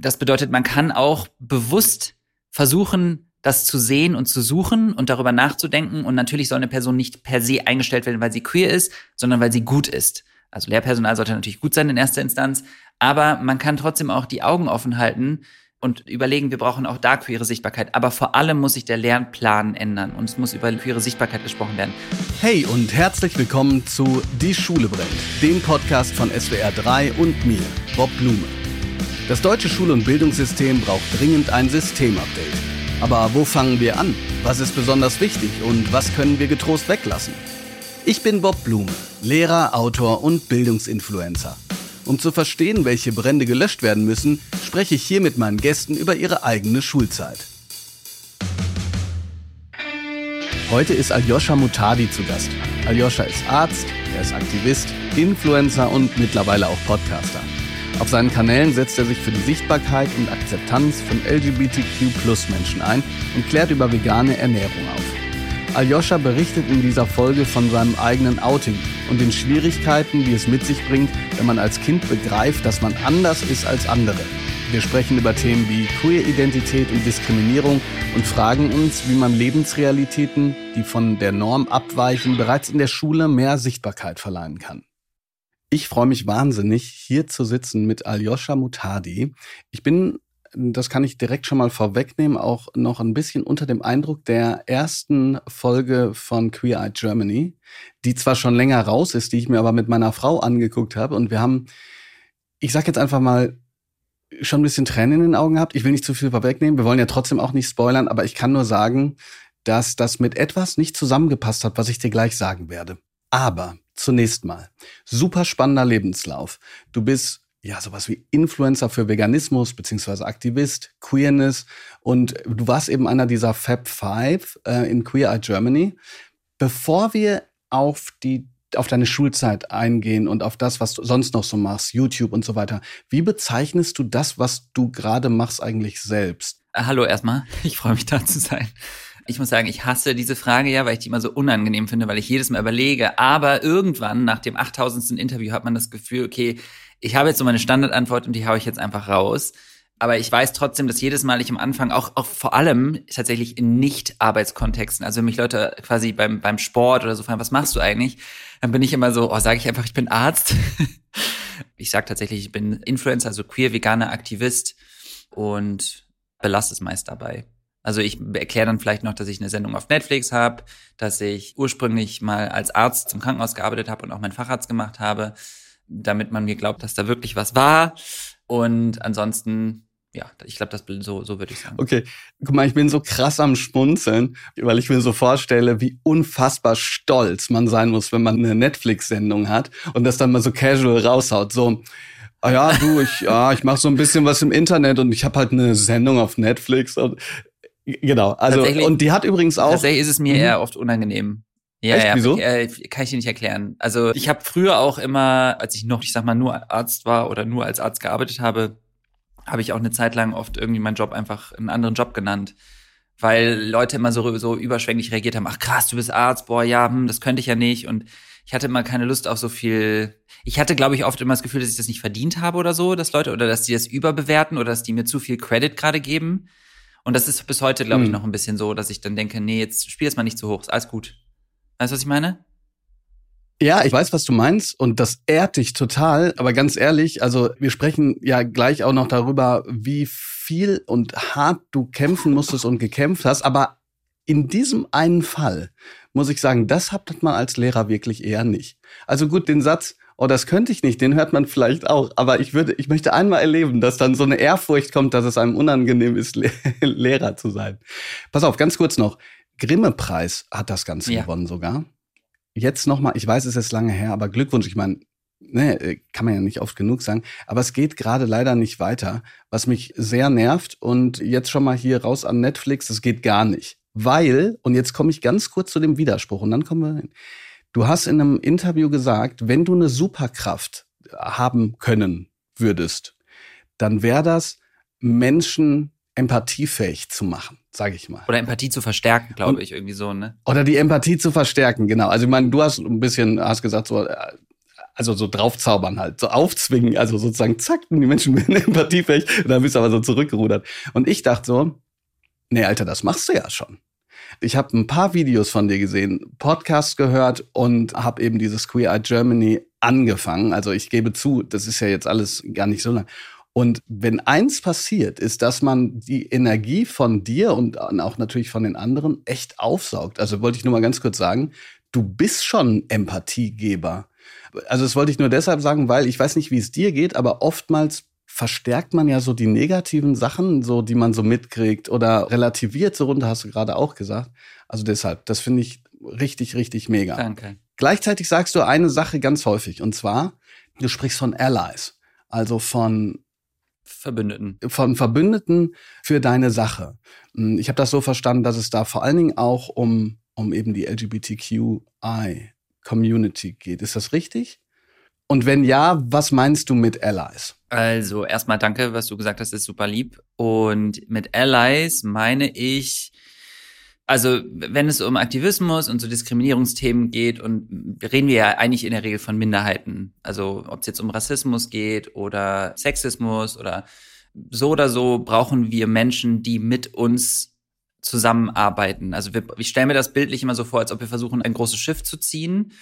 das bedeutet, man kann auch bewusst versuchen, das zu sehen und zu suchen und darüber nachzudenken. Und natürlich soll eine Person nicht per se eingestellt werden, weil sie queer ist, sondern weil sie gut ist. Also Lehrpersonal sollte natürlich gut sein in erster Instanz, aber man kann trotzdem auch die Augen offen halten und überlegen, wir brauchen auch da queere Sichtbarkeit. Aber vor allem muss sich der Lernplan ändern und es muss über queere Sichtbarkeit gesprochen werden. Hey und herzlich willkommen zu Die Schule brennt, dem Podcast von SWR 3 und mir, Bob Blume. Das deutsche Schul- und Bildungssystem braucht dringend ein Systemupdate. Aber wo fangen wir an? Was ist besonders wichtig und was können wir getrost weglassen? Ich bin Bob Blume, Lehrer, Autor und Bildungsinfluencer. Um zu verstehen, welche Brände gelöscht werden müssen, spreche ich hier mit meinen Gästen über ihre eigene Schulzeit. Heute ist Aljoscha Mutadi zu Gast. Aljoscha ist Arzt, er ist Aktivist, Influencer und mittlerweile auch Podcaster. Auf seinen Kanälen setzt er sich für die Sichtbarkeit und Akzeptanz von LGBTQ-Plus-Menschen ein und klärt über vegane Ernährung auf. Aljoscha berichtet in dieser Folge von seinem eigenen Outing und den Schwierigkeiten, die es mit sich bringt, wenn man als Kind begreift, dass man anders ist als andere. Wir sprechen über Themen wie Queer-Identität und Diskriminierung und fragen uns, wie man Lebensrealitäten, die von der Norm abweichen, bereits in der Schule mehr Sichtbarkeit verleihen kann. Ich freue mich wahnsinnig, hier zu sitzen mit Aljoscha Mutadi. Ich bin, das kann ich direkt schon mal vorwegnehmen, auch noch ein bisschen unter dem Eindruck der ersten Folge von Queer Eye Germany, die zwar schon länger raus ist, die ich mir aber mit meiner Frau angeguckt habe. Und wir haben, ich sag jetzt einfach mal, schon ein bisschen Tränen in den Augen gehabt. Ich will nicht zu viel vorwegnehmen. Wir wollen ja trotzdem auch nicht spoilern, aber ich kann nur sagen, dass das mit etwas nicht zusammengepasst hat, was ich dir gleich sagen werde. Aber zunächst mal, super spannender Lebenslauf. Du bist ja sowas wie Influencer für Veganismus beziehungsweise Aktivist, Queerness und du warst eben einer dieser Fab Five äh, in Queer Eye Germany. Bevor wir auf die auf deine Schulzeit eingehen und auf das, was du sonst noch so machst, YouTube und so weiter. Wie bezeichnest du das, was du gerade machst, eigentlich selbst? Hallo erstmal, ich freue mich da zu sein. Ich muss sagen, ich hasse diese Frage ja, weil ich die immer so unangenehm finde, weil ich jedes Mal überlege. Aber irgendwann, nach dem 8000. Interview, hat man das Gefühl, okay, ich habe jetzt so meine Standardantwort und die haue ich jetzt einfach raus. Aber ich weiß trotzdem, dass jedes Mal ich am Anfang, auch, auch vor allem tatsächlich in Nicht-Arbeitskontexten, also wenn mich Leute quasi beim, beim Sport oder so fragen, was machst du eigentlich? Dann bin ich immer so, oh, sage ich einfach, ich bin Arzt. ich sage tatsächlich, ich bin Influencer, also queer, veganer Aktivist und belasse es meist dabei. Also ich erkläre dann vielleicht noch, dass ich eine Sendung auf Netflix habe, dass ich ursprünglich mal als Arzt zum Krankenhaus gearbeitet habe und auch meinen Facharzt gemacht habe, damit man mir glaubt, dass da wirklich was war. Und ansonsten, ja, ich glaube, das so, so würde ich sagen. Okay, guck mal, ich bin so krass am Schmunzeln, weil ich mir so vorstelle, wie unfassbar stolz man sein muss, wenn man eine Netflix-Sendung hat und das dann mal so casual raushaut. So, ah ja, du, ich, ja, ich mache so ein bisschen was im Internet und ich habe halt eine Sendung auf Netflix und Genau, also und die hat übrigens auch. Tatsächlich ist es mir mhm. eher oft unangenehm. Ja, Echt? ja, Wieso? Äh, kann ich dir nicht erklären. Also ich habe früher auch immer, als ich noch, ich sag mal, nur Arzt war oder nur als Arzt gearbeitet habe, habe ich auch eine Zeit lang oft irgendwie meinen Job einfach einen anderen Job genannt. Weil Leute immer so, so überschwänglich reagiert haben, ach krass, du bist Arzt, boah, ja, hm, das könnte ich ja nicht. Und ich hatte immer keine Lust auf so viel. Ich hatte, glaube ich, oft immer das Gefühl, dass ich das nicht verdient habe oder so, dass Leute, oder dass die das überbewerten oder dass die mir zu viel Credit gerade geben. Und das ist bis heute, glaube ich, hm. noch ein bisschen so, dass ich dann denke, nee, jetzt spiel es mal nicht zu hoch, ist alles gut. Weißt du, was ich meine? Ja, ich weiß, was du meinst und das ehrt dich total. Aber ganz ehrlich, also wir sprechen ja gleich auch noch darüber, wie viel und hart du kämpfen musstest und gekämpft hast. Aber in diesem einen Fall muss ich sagen, das habt man als Lehrer wirklich eher nicht. Also gut, den Satz, oh, das könnte ich nicht, den hört man vielleicht auch. Aber ich würde, ich möchte einmal erleben, dass dann so eine Ehrfurcht kommt, dass es einem unangenehm ist, Lehrer zu sein. Pass auf, ganz kurz noch. Grimme-Preis hat das Ganze ja. gewonnen sogar. Jetzt nochmal, ich weiß, es ist lange her, aber Glückwunsch, ich meine, ne, kann man ja nicht oft genug sagen, aber es geht gerade leider nicht weiter, was mich sehr nervt und jetzt schon mal hier raus an Netflix, es geht gar nicht. Weil, und jetzt komme ich ganz kurz zu dem Widerspruch und dann kommen wir hin. Du hast in einem Interview gesagt, wenn du eine Superkraft haben können würdest, dann wäre das, Menschen empathiefähig zu machen, sage ich mal. Oder Empathie zu verstärken, glaube ich, irgendwie so, ne? Oder die Empathie zu verstärken, genau. Also ich meine, du hast ein bisschen, hast gesagt, so, also so draufzaubern halt, so aufzwingen, also sozusagen zack, die Menschen werden empathiefähig und dann bist du aber so zurückgerudert. Und ich dachte so, nee, Alter, das machst du ja schon. Ich habe ein paar Videos von dir gesehen, Podcasts gehört und habe eben dieses Queer Eye Germany angefangen. Also ich gebe zu, das ist ja jetzt alles gar nicht so lang. Und wenn eins passiert, ist, dass man die Energie von dir und auch natürlich von den anderen echt aufsaugt. Also wollte ich nur mal ganz kurz sagen, du bist schon Empathiegeber. Also das wollte ich nur deshalb sagen, weil ich weiß nicht, wie es dir geht, aber oftmals verstärkt man ja so die negativen Sachen, so die man so mitkriegt oder relativiert so runter, hast du gerade auch gesagt. Also deshalb, das finde ich richtig, richtig mega. Danke. Gleichzeitig sagst du eine Sache ganz häufig und zwar, du sprichst von Allies, also von Verbündeten. Von Verbündeten für deine Sache. Hm, ich habe das so verstanden, dass es da vor allen Dingen auch um, um eben die LGBTQI Community geht. Ist das richtig? Und wenn ja, was meinst du mit Allies? Also erstmal danke, was du gesagt hast, ist super lieb. Und mit Allies meine ich, also wenn es um Aktivismus und so Diskriminierungsthemen geht, und reden wir ja eigentlich in der Regel von Minderheiten. Also ob es jetzt um Rassismus geht oder Sexismus oder so oder so, brauchen wir Menschen, die mit uns zusammenarbeiten. Also wir, ich stelle mir das bildlich immer so vor, als ob wir versuchen, ein großes Schiff zu ziehen.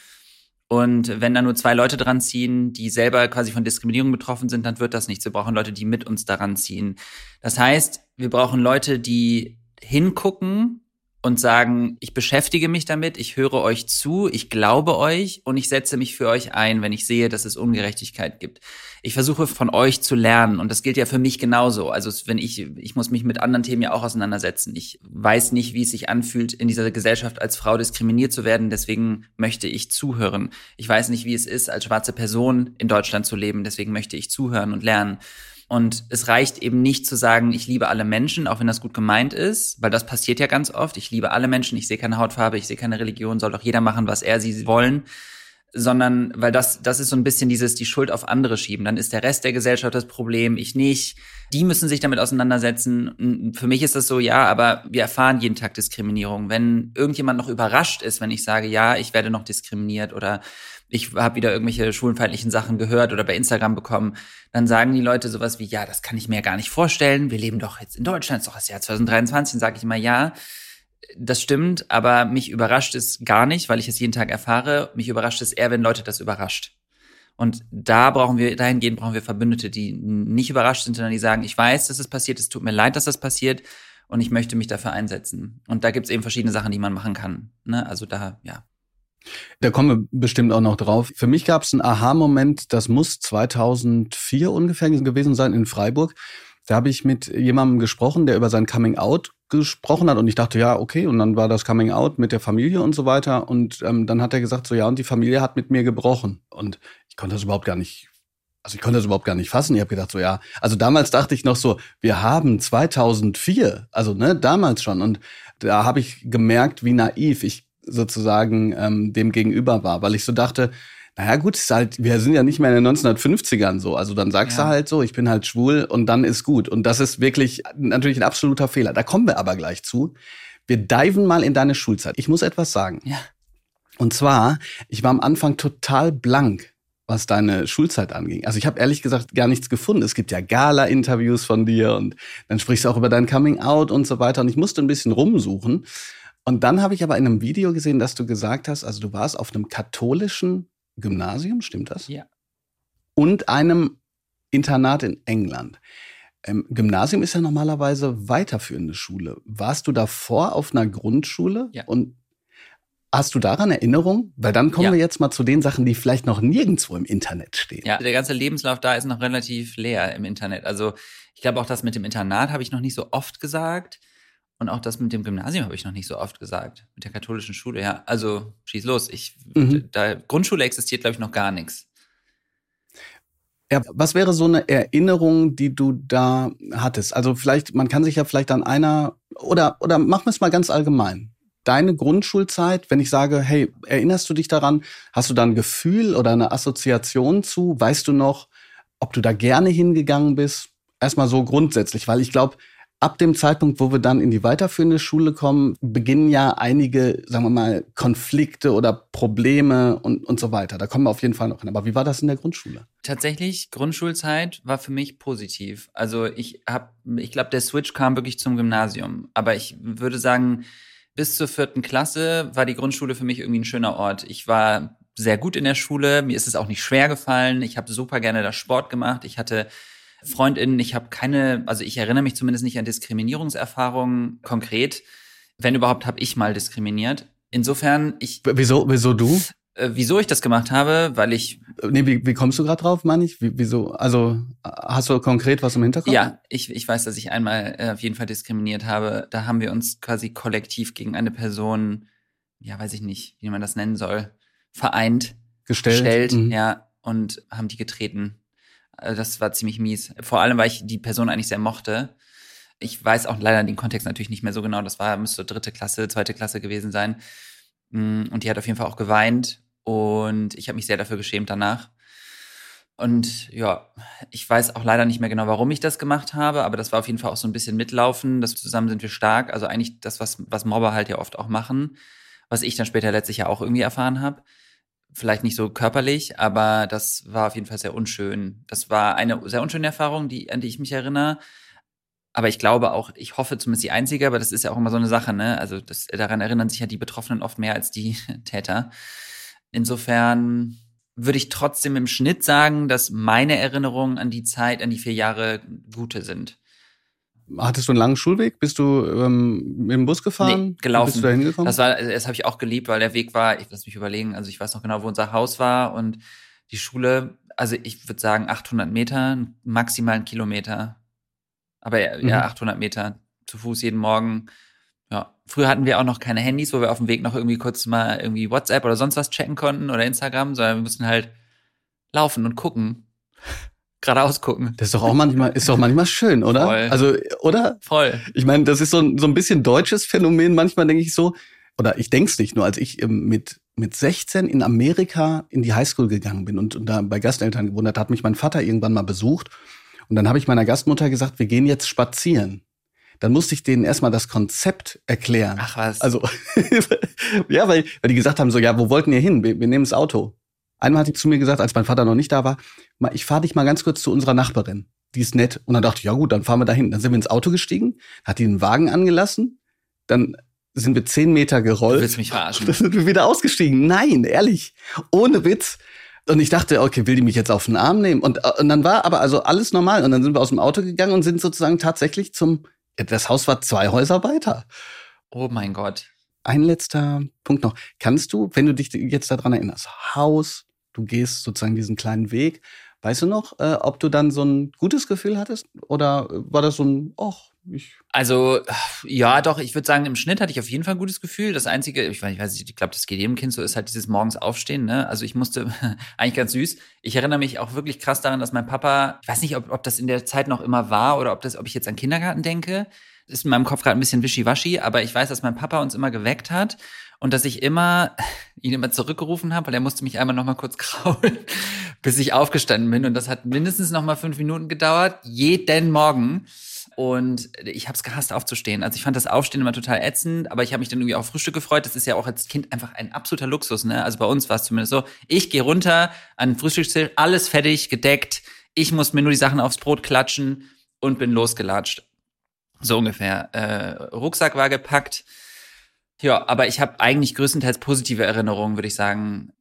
Und wenn da nur zwei Leute dran ziehen, die selber quasi von Diskriminierung betroffen sind, dann wird das nichts. Wir brauchen Leute, die mit uns daran ziehen. Das heißt, wir brauchen Leute, die hingucken und sagen, ich beschäftige mich damit, ich höre euch zu, ich glaube euch und ich setze mich für euch ein, wenn ich sehe, dass es Ungerechtigkeit gibt. Ich versuche von euch zu lernen und das gilt ja für mich genauso. Also wenn ich, ich muss mich mit anderen Themen ja auch auseinandersetzen. Ich weiß nicht, wie es sich anfühlt, in dieser Gesellschaft als Frau diskriminiert zu werden, deswegen möchte ich zuhören. Ich weiß nicht, wie es ist, als schwarze Person in Deutschland zu leben, deswegen möchte ich zuhören und lernen. Und es reicht eben nicht zu sagen, ich liebe alle Menschen, auch wenn das gut gemeint ist, weil das passiert ja ganz oft. Ich liebe alle Menschen, ich sehe keine Hautfarbe, ich sehe keine Religion, soll doch jeder machen, was er sie wollen. Sondern, weil das, das ist so ein bisschen dieses, die Schuld auf andere schieben. Dann ist der Rest der Gesellschaft das Problem, ich nicht. Die müssen sich damit auseinandersetzen. Für mich ist das so, ja, aber wir erfahren jeden Tag Diskriminierung. Wenn irgendjemand noch überrascht ist, wenn ich sage, ja, ich werde noch diskriminiert oder ich habe wieder irgendwelche schwulenfeindlichen Sachen gehört oder bei Instagram bekommen, dann sagen die Leute sowas wie, ja, das kann ich mir gar nicht vorstellen. Wir leben doch jetzt in Deutschland, ist doch das Jahr 2023. Dann sage ich immer, ja, das stimmt, aber mich überrascht es gar nicht, weil ich es jeden Tag erfahre. Mich überrascht es eher, wenn Leute das überrascht. Und da brauchen wir, dahingehend brauchen wir Verbündete, die nicht überrascht sind, sondern die sagen, ich weiß, dass es passiert, es tut mir leid, dass das passiert und ich möchte mich dafür einsetzen. Und da gibt es eben verschiedene Sachen, die man machen kann. Ne? Also da, ja. Da kommen wir bestimmt auch noch drauf. Für mich gab es einen Aha-Moment, das muss 2004 ungefähr gewesen sein in Freiburg. Da habe ich mit jemandem gesprochen, der über sein Coming Out gesprochen hat und ich dachte, ja, okay, und dann war das Coming Out mit der Familie und so weiter und ähm, dann hat er gesagt, so ja, und die Familie hat mit mir gebrochen und ich konnte das überhaupt gar nicht, also ich konnte das überhaupt gar nicht fassen. Ich habe gedacht, so ja, also damals dachte ich noch so, wir haben 2004, also ne, damals schon und da habe ich gemerkt, wie naiv ich sozusagen ähm, dem gegenüber war, weil ich so dachte, naja gut, ist halt, wir sind ja nicht mehr in den 1950ern so. Also dann sagst ja. du halt so, ich bin halt schwul und dann ist gut. Und das ist wirklich natürlich ein absoluter Fehler. Da kommen wir aber gleich zu. Wir diven mal in deine Schulzeit. Ich muss etwas sagen. Ja. Und zwar, ich war am Anfang total blank, was deine Schulzeit anging. Also ich habe ehrlich gesagt gar nichts gefunden. Es gibt ja Gala-Interviews von dir und dann sprichst du auch über dein Coming Out und so weiter. Und ich musste ein bisschen rumsuchen. Und dann habe ich aber in einem Video gesehen, dass du gesagt hast, also du warst auf einem katholischen Gymnasium, stimmt das? Ja. Und einem Internat in England. Ähm, Gymnasium ist ja normalerweise weiterführende Schule. Warst du davor auf einer Grundschule? Ja. Und hast du daran Erinnerung? Weil dann kommen ja. wir jetzt mal zu den Sachen, die vielleicht noch nirgendwo im Internet stehen. Ja, der ganze Lebenslauf da ist noch relativ leer im Internet. Also ich glaube auch das mit dem Internat habe ich noch nicht so oft gesagt. Und auch das mit dem Gymnasium habe ich noch nicht so oft gesagt. Mit der katholischen Schule, ja. Also schieß los. Ich, mhm. da, Grundschule existiert, glaube ich, noch gar nichts. Ja, was wäre so eine Erinnerung, die du da hattest? Also vielleicht, man kann sich ja vielleicht an einer, oder, oder machen wir es mal ganz allgemein. Deine Grundschulzeit, wenn ich sage, hey, erinnerst du dich daran? Hast du da ein Gefühl oder eine Assoziation zu? Weißt du noch, ob du da gerne hingegangen bist? Erstmal so grundsätzlich, weil ich glaube, ab dem Zeitpunkt, wo wir dann in die weiterführende Schule kommen, beginnen ja einige, sagen wir mal, Konflikte oder Probleme und, und so weiter. Da kommen wir auf jeden Fall noch hin. Aber wie war das in der Grundschule? Tatsächlich, Grundschulzeit war für mich positiv. Also ich habe, ich glaube, der Switch kam wirklich zum Gymnasium. Aber ich würde sagen, bis zur vierten Klasse war die Grundschule für mich irgendwie ein schöner Ort. Ich war sehr gut in der Schule. Mir ist es auch nicht schwer gefallen. Ich habe super gerne das Sport gemacht. Ich hatte Freundinnen, ich habe keine, also ich erinnere mich zumindest nicht an Diskriminierungserfahrungen konkret. Wenn überhaupt, habe ich mal diskriminiert. Insofern, ich. Wieso, wieso du? Äh, wieso ich das gemacht habe, weil ich. Nee, wie, wie kommst du gerade drauf, meine ich? Wie, wieso? Also hast du konkret was im Hinterkopf? Ja, ich, ich weiß, dass ich einmal äh, auf jeden Fall diskriminiert habe. Da haben wir uns quasi kollektiv gegen eine Person, ja, weiß ich nicht, wie man das nennen soll, vereint. Gestellt. Gestellt, mhm. ja, und haben die getreten. Also das war ziemlich mies. Vor allem, weil ich die Person eigentlich sehr mochte. Ich weiß auch leider den Kontext natürlich nicht mehr so genau. Das war, müsste dritte Klasse, zweite Klasse gewesen sein. Mm, und die hat auf jeden Fall auch geweint. Und ich habe mich sehr dafür geschämt danach. Und ja, ich weiß auch leider nicht mehr genau, warum ich das gemacht habe, aber das war auf jeden Fall auch so ein bisschen mitlaufen. Das zusammen sind wir stark. Also eigentlich das, was, was Mobber halt ja oft auch machen, was ich dann später letztlich ja auch irgendwie erfahren habe vielleicht nicht so körperlich, aber das war auf jeden Fall sehr unschön. Das war eine sehr unschöne Erfahrung, die, an die ich mich erinnere. Aber ich glaube auch, ich hoffe zumindest die einzige, aber das ist ja auch immer so eine Sache, ne? Also das, daran erinnern sich ja die Betroffenen oft mehr als die Täter. Insofern würde ich trotzdem im Schnitt sagen, dass meine Erinnerungen an die Zeit, an die vier Jahre gute sind. Hattest du einen langen Schulweg? Bist du ähm, mit dem Bus gefahren? Nee, gelaufen. Bist du da hingekommen? Das war, das habe ich auch geliebt, weil der Weg war, ich lass mich überlegen, also ich weiß noch genau, wo unser Haus war und die Schule, also ich würde sagen 800 Meter, maximal ein Kilometer. Aber ja, mhm. 800 Meter zu Fuß jeden Morgen. Ja, früher hatten wir auch noch keine Handys, wo wir auf dem Weg noch irgendwie kurz mal irgendwie WhatsApp oder sonst was checken konnten oder Instagram, sondern wir mussten halt laufen und gucken geradeaus gucken. Das ist doch auch manchmal, ist doch manchmal schön, oder? Voll. Also, oder? Voll. Ich meine, das ist so, ein so ein bisschen deutsches Phänomen. Manchmal denke ich so, oder ich denke es nicht nur, als ich ähm, mit mit 16 in Amerika in die Highschool gegangen bin und, und da bei Gasteltern gewohnt hat, hat mich mein Vater irgendwann mal besucht. Und dann habe ich meiner Gastmutter gesagt, wir gehen jetzt spazieren. Dann musste ich denen erstmal das Konzept erklären. Ach was. Also, ja, weil, weil die gesagt haben so, ja, wo wollten ihr hin? Wir, wir nehmen das Auto. Einmal hat sie zu mir gesagt, als mein Vater noch nicht da war, ich fahre dich mal ganz kurz zu unserer Nachbarin. Die ist nett. Und dann dachte ich, ja gut, dann fahren wir dahin. Dann sind wir ins Auto gestiegen, hat die den Wagen angelassen, dann sind wir zehn Meter gerollt. Du willst mich verarschen. Dann sind wir wieder ausgestiegen. Nein, ehrlich. Ohne Witz. Und ich dachte, okay, will die mich jetzt auf den Arm nehmen? Und, äh, und dann war aber also alles normal. Und dann sind wir aus dem Auto gegangen und sind sozusagen tatsächlich zum, das Haus war zwei Häuser weiter. Oh mein Gott. Ein letzter Punkt noch. Kannst du, wenn du dich jetzt daran erinnerst, Haus, du gehst sozusagen diesen kleinen Weg. Weißt du noch, äh, ob du dann so ein gutes Gefühl hattest? Oder war das so ein, ach, ich. Also, ja, doch, ich würde sagen, im Schnitt hatte ich auf jeden Fall ein gutes Gefühl. Das Einzige, ich weiß, ich, weiß, ich glaube, das geht jedem Kind so, ist halt dieses morgens aufstehen, ne? Also ich musste, eigentlich ganz süß. Ich erinnere mich auch wirklich krass daran, dass mein Papa, ich weiß nicht, ob, ob das in der Zeit noch immer war oder ob das, ob ich jetzt an Kindergarten denke. Ist in meinem Kopf gerade ein bisschen wischiwaschi, aber ich weiß, dass mein Papa uns immer geweckt hat und dass ich immer ihn immer zurückgerufen habe, weil er musste mich einmal noch mal kurz kraulen, bis ich aufgestanden bin und das hat mindestens noch mal fünf Minuten gedauert, jeden Morgen. Und ich habe es gehasst, aufzustehen. Also ich fand das Aufstehen immer total ätzend, aber ich habe mich dann irgendwie auf Frühstück gefreut. Das ist ja auch als Kind einfach ein absoluter Luxus. Ne? Also bei uns war es zumindest so. Ich gehe runter an den Frühstückstisch, alles fertig, gedeckt. Ich muss mir nur die Sachen aufs Brot klatschen und bin losgelatscht. So ungefähr. Äh, Rucksack war gepackt ja, aber ich habe eigentlich größtenteils positive Erinnerungen, würde ich sagen,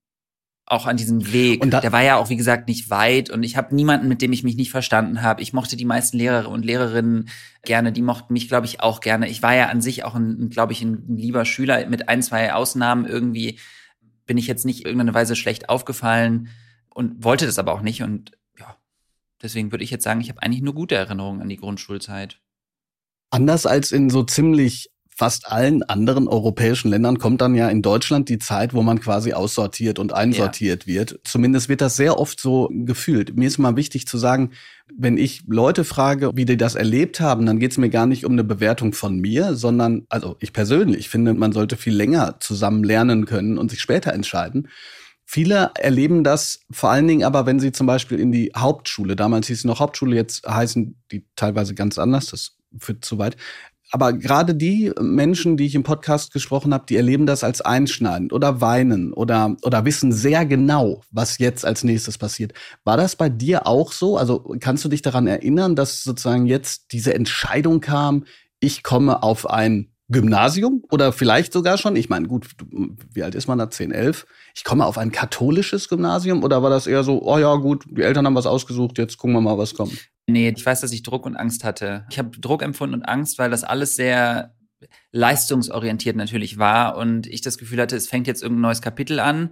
auch an diesen Weg. Und der war ja auch, wie gesagt, nicht weit und ich habe niemanden, mit dem ich mich nicht verstanden habe. Ich mochte die meisten Lehrer und Lehrerinnen gerne, die mochten mich, glaube ich, auch gerne. Ich war ja an sich auch, ein, glaube ich, ein lieber Schüler mit ein, zwei Ausnahmen. Irgendwie bin ich jetzt nicht irgendeine Weise schlecht aufgefallen und wollte das aber auch nicht. Und ja, deswegen würde ich jetzt sagen, ich habe eigentlich nur gute Erinnerungen an die Grundschulzeit. Anders als in so ziemlich fast allen anderen europäischen Ländern kommt dann ja in Deutschland die Zeit, wo man quasi aussortiert und einsortiert ja. wird. Zumindest wird das sehr oft so gefühlt. Mir ist mal wichtig zu sagen, wenn ich Leute frage, wie die das erlebt haben, dann geht es mir gar nicht um eine Bewertung von mir, sondern, also ich persönlich finde, man sollte viel länger zusammen lernen können und sich später entscheiden. Viele erleben das vor allen Dingen aber, wenn sie zum Beispiel in die Hauptschule, damals hieß es noch Hauptschule, jetzt heißen die teilweise ganz anders, das führt zu weit. Aber gerade die Menschen, die ich im Podcast gesprochen habe, die erleben das als einschneidend oder weinen oder, oder wissen sehr genau, was jetzt als nächstes passiert. War das bei dir auch so? Also kannst du dich daran erinnern, dass sozusagen jetzt diese Entscheidung kam, ich komme auf ein Gymnasium oder vielleicht sogar schon, ich meine, gut, wie alt ist man da? 10, 11? Ich komme auf ein katholisches Gymnasium oder war das eher so, oh ja, gut, die Eltern haben was ausgesucht, jetzt gucken wir mal, was kommt? Nee, ich weiß, dass ich Druck und Angst hatte. Ich habe Druck empfunden und Angst, weil das alles sehr leistungsorientiert natürlich war und ich das Gefühl hatte, es fängt jetzt irgendein neues Kapitel an.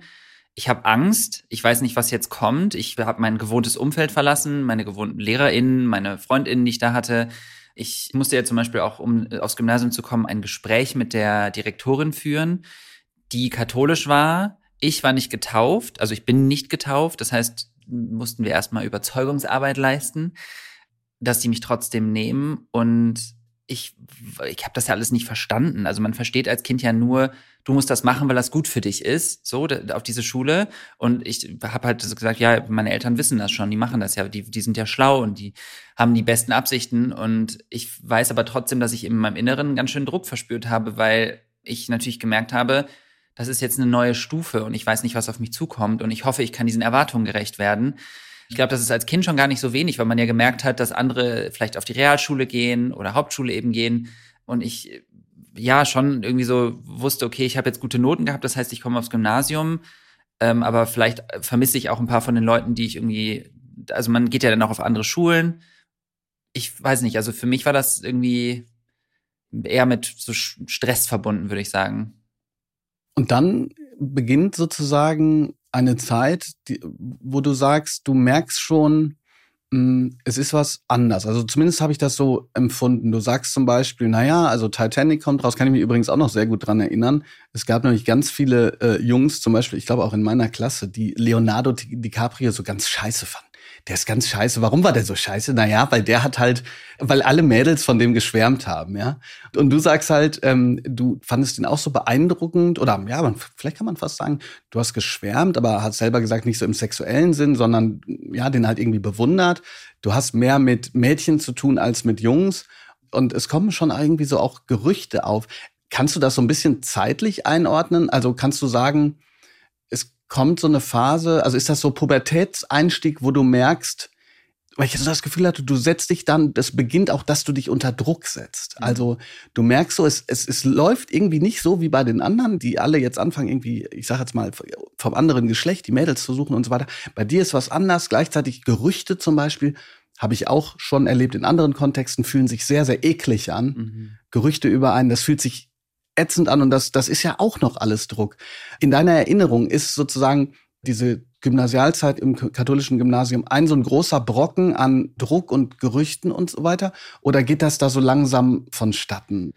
Ich habe Angst, ich weiß nicht, was jetzt kommt. Ich habe mein gewohntes Umfeld verlassen, meine gewohnten LehrerInnen, meine FreundInnen, die ich da hatte ich musste ja zum Beispiel auch, um äh, aufs Gymnasium zu kommen, ein Gespräch mit der Direktorin führen, die katholisch war. Ich war nicht getauft, also ich bin nicht getauft. Das heißt, mussten wir erstmal Überzeugungsarbeit leisten, dass sie mich trotzdem nehmen. Und ich, ich habe das ja alles nicht verstanden. Also man versteht als Kind ja nur, du musst das machen, weil das gut für dich ist, so auf diese Schule. Und ich habe halt gesagt, ja, meine Eltern wissen das schon, die machen das ja, die, die sind ja schlau und die haben die besten Absichten. Und ich weiß aber trotzdem, dass ich in meinem Inneren ganz schön Druck verspürt habe, weil ich natürlich gemerkt habe, das ist jetzt eine neue Stufe und ich weiß nicht, was auf mich zukommt. Und ich hoffe, ich kann diesen Erwartungen gerecht werden. Ich glaube, das ist als Kind schon gar nicht so wenig, weil man ja gemerkt hat, dass andere vielleicht auf die Realschule gehen oder Hauptschule eben gehen. Und ich ja schon irgendwie so wusste, okay, ich habe jetzt gute Noten gehabt, das heißt, ich komme aufs Gymnasium, ähm, aber vielleicht vermisse ich auch ein paar von den Leuten, die ich irgendwie, also man geht ja dann auch auf andere Schulen. Ich weiß nicht, also für mich war das irgendwie eher mit so Stress verbunden, würde ich sagen. Und dann beginnt sozusagen eine Zeit, die, wo du sagst, du merkst schon, Mm, es ist was anders. Also zumindest habe ich das so empfunden. Du sagst zum Beispiel, naja, also Titanic kommt raus, kann ich mich übrigens auch noch sehr gut dran erinnern. Es gab nämlich ganz viele äh, Jungs, zum Beispiel, ich glaube auch in meiner Klasse, die Leonardo DiCaprio so ganz scheiße fanden der ist ganz scheiße. Warum war der so scheiße? Naja, weil der hat halt, weil alle Mädels von dem geschwärmt haben, ja. Und du sagst halt, ähm, du fandest ihn auch so beeindruckend oder ja, man, vielleicht kann man fast sagen, du hast geschwärmt, aber hast selber gesagt, nicht so im sexuellen Sinn, sondern ja, den halt irgendwie bewundert. Du hast mehr mit Mädchen zu tun als mit Jungs. Und es kommen schon irgendwie so auch Gerüchte auf. Kannst du das so ein bisschen zeitlich einordnen? Also kannst du sagen, kommt so eine Phase, also ist das so Pubertätseinstieg, wo du merkst, weil ich so das Gefühl hatte, du setzt dich dann, das beginnt auch, dass du dich unter Druck setzt. Mhm. Also du merkst so, es, es, es läuft irgendwie nicht so wie bei den anderen, die alle jetzt anfangen, irgendwie, ich sag jetzt mal, vom anderen Geschlecht die Mädels zu suchen und so weiter. Bei dir ist was anders. Gleichzeitig Gerüchte zum Beispiel, habe ich auch schon erlebt in anderen Kontexten, fühlen sich sehr, sehr eklig an. Mhm. Gerüchte über einen, das fühlt sich ätzend an und das, das ist ja auch noch alles Druck. In deiner Erinnerung ist sozusagen diese Gymnasialzeit im katholischen Gymnasium ein so ein großer Brocken an Druck und Gerüchten und so weiter? Oder geht das da so langsam vonstatten?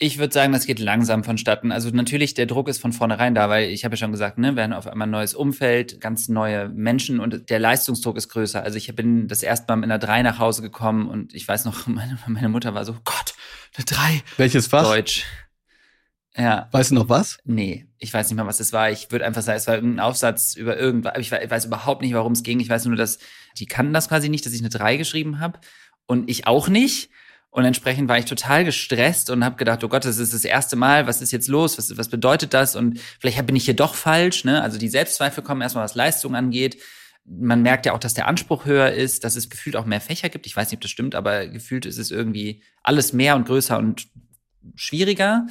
Ich würde sagen, das geht langsam vonstatten. Also natürlich, der Druck ist von vornherein da, weil ich habe ja schon gesagt, ne, wir haben auf einmal ein neues Umfeld, ganz neue Menschen und der Leistungsdruck ist größer. Also ich bin das erste Mal mit einer drei nach Hause gekommen und ich weiß noch, meine, meine Mutter war so, Gott, eine drei. Welches Fach? Deutsch. Ja. Weißt du noch was? Nee, ich weiß nicht mehr, was es war. Ich würde einfach sagen, es war irgendein Aufsatz über irgendwas. Ich weiß überhaupt nicht, warum es ging. Ich weiß nur, dass die kannten das quasi nicht, dass ich eine 3 geschrieben habe. Und ich auch nicht. Und entsprechend war ich total gestresst und habe gedacht, oh Gott, das ist das erste Mal, was ist jetzt los? Was, was bedeutet das? Und vielleicht bin ich hier doch falsch. Ne? Also die Selbstzweifel kommen erstmal, was Leistung angeht. Man merkt ja auch, dass der Anspruch höher ist, dass es gefühlt auch mehr Fächer gibt. Ich weiß nicht, ob das stimmt, aber gefühlt ist es irgendwie alles mehr und größer und schwieriger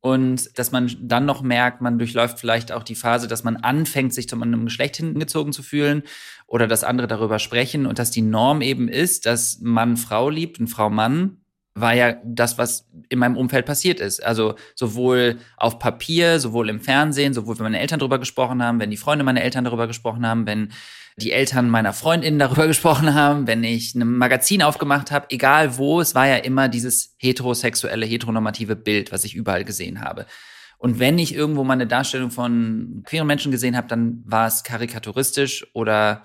und dass man dann noch merkt, man durchläuft vielleicht auch die Phase, dass man anfängt, sich zu einem Geschlecht hingezogen zu fühlen oder dass andere darüber sprechen und dass die Norm eben ist, dass Mann Frau liebt und Frau Mann war ja das, was in meinem Umfeld passiert ist. Also sowohl auf Papier, sowohl im Fernsehen, sowohl wenn meine Eltern darüber gesprochen haben, wenn die Freunde meiner Eltern darüber gesprochen haben, wenn die Eltern meiner Freundinnen darüber gesprochen haben, wenn ich ein Magazin aufgemacht habe, egal wo, es war ja immer dieses heterosexuelle, heteronormative Bild, was ich überall gesehen habe. Und wenn ich irgendwo mal eine Darstellung von queeren Menschen gesehen habe, dann war es karikaturistisch oder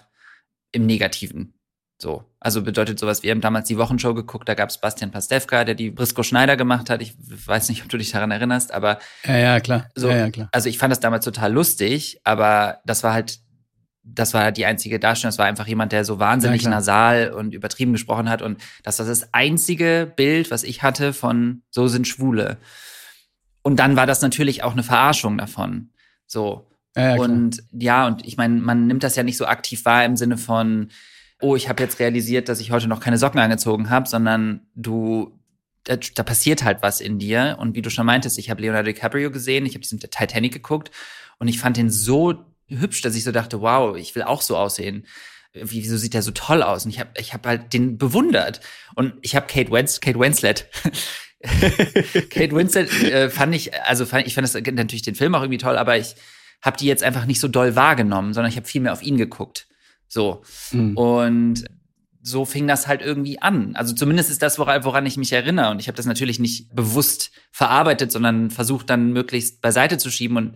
im Negativen. So. Also bedeutet sowas, wir haben damals die Wochenshow geguckt, da gab es Bastian Pastewka, der die Brisco Schneider gemacht hat. Ich weiß nicht, ob du dich daran erinnerst, aber. Ja, ja, klar. So, ja, ja, klar. Also ich fand das damals total lustig, aber das war halt das war die einzige Darstellung. Das war einfach jemand, der so wahnsinnig ja, nasal und übertrieben gesprochen hat. Und das war das einzige Bild, was ich hatte von so sind Schwule. Und dann war das natürlich auch eine Verarschung davon. So. Ja, ja, und ja, und ich meine, man nimmt das ja nicht so aktiv wahr im Sinne von, oh, ich habe jetzt realisiert, dass ich heute noch keine Socken angezogen habe, sondern du, da, da, passiert halt was in dir. Und wie du schon meintest, ich habe Leonardo DiCaprio gesehen, ich habe diesen Titanic geguckt und ich fand den so hübsch, dass ich so dachte, wow, ich will auch so aussehen. Wie, wieso sieht der so toll aus? Und ich habe ich hab halt den bewundert. Und ich habe Kate, Wens Kate Winslet Kate Winslet äh, fand ich, also fand, ich fand das natürlich den Film auch irgendwie toll, aber ich habe die jetzt einfach nicht so doll wahrgenommen, sondern ich habe viel mehr auf ihn geguckt. So. Mhm. Und so fing das halt irgendwie an. Also zumindest ist das, woran, woran ich mich erinnere. Und ich habe das natürlich nicht bewusst verarbeitet, sondern versucht dann möglichst beiseite zu schieben und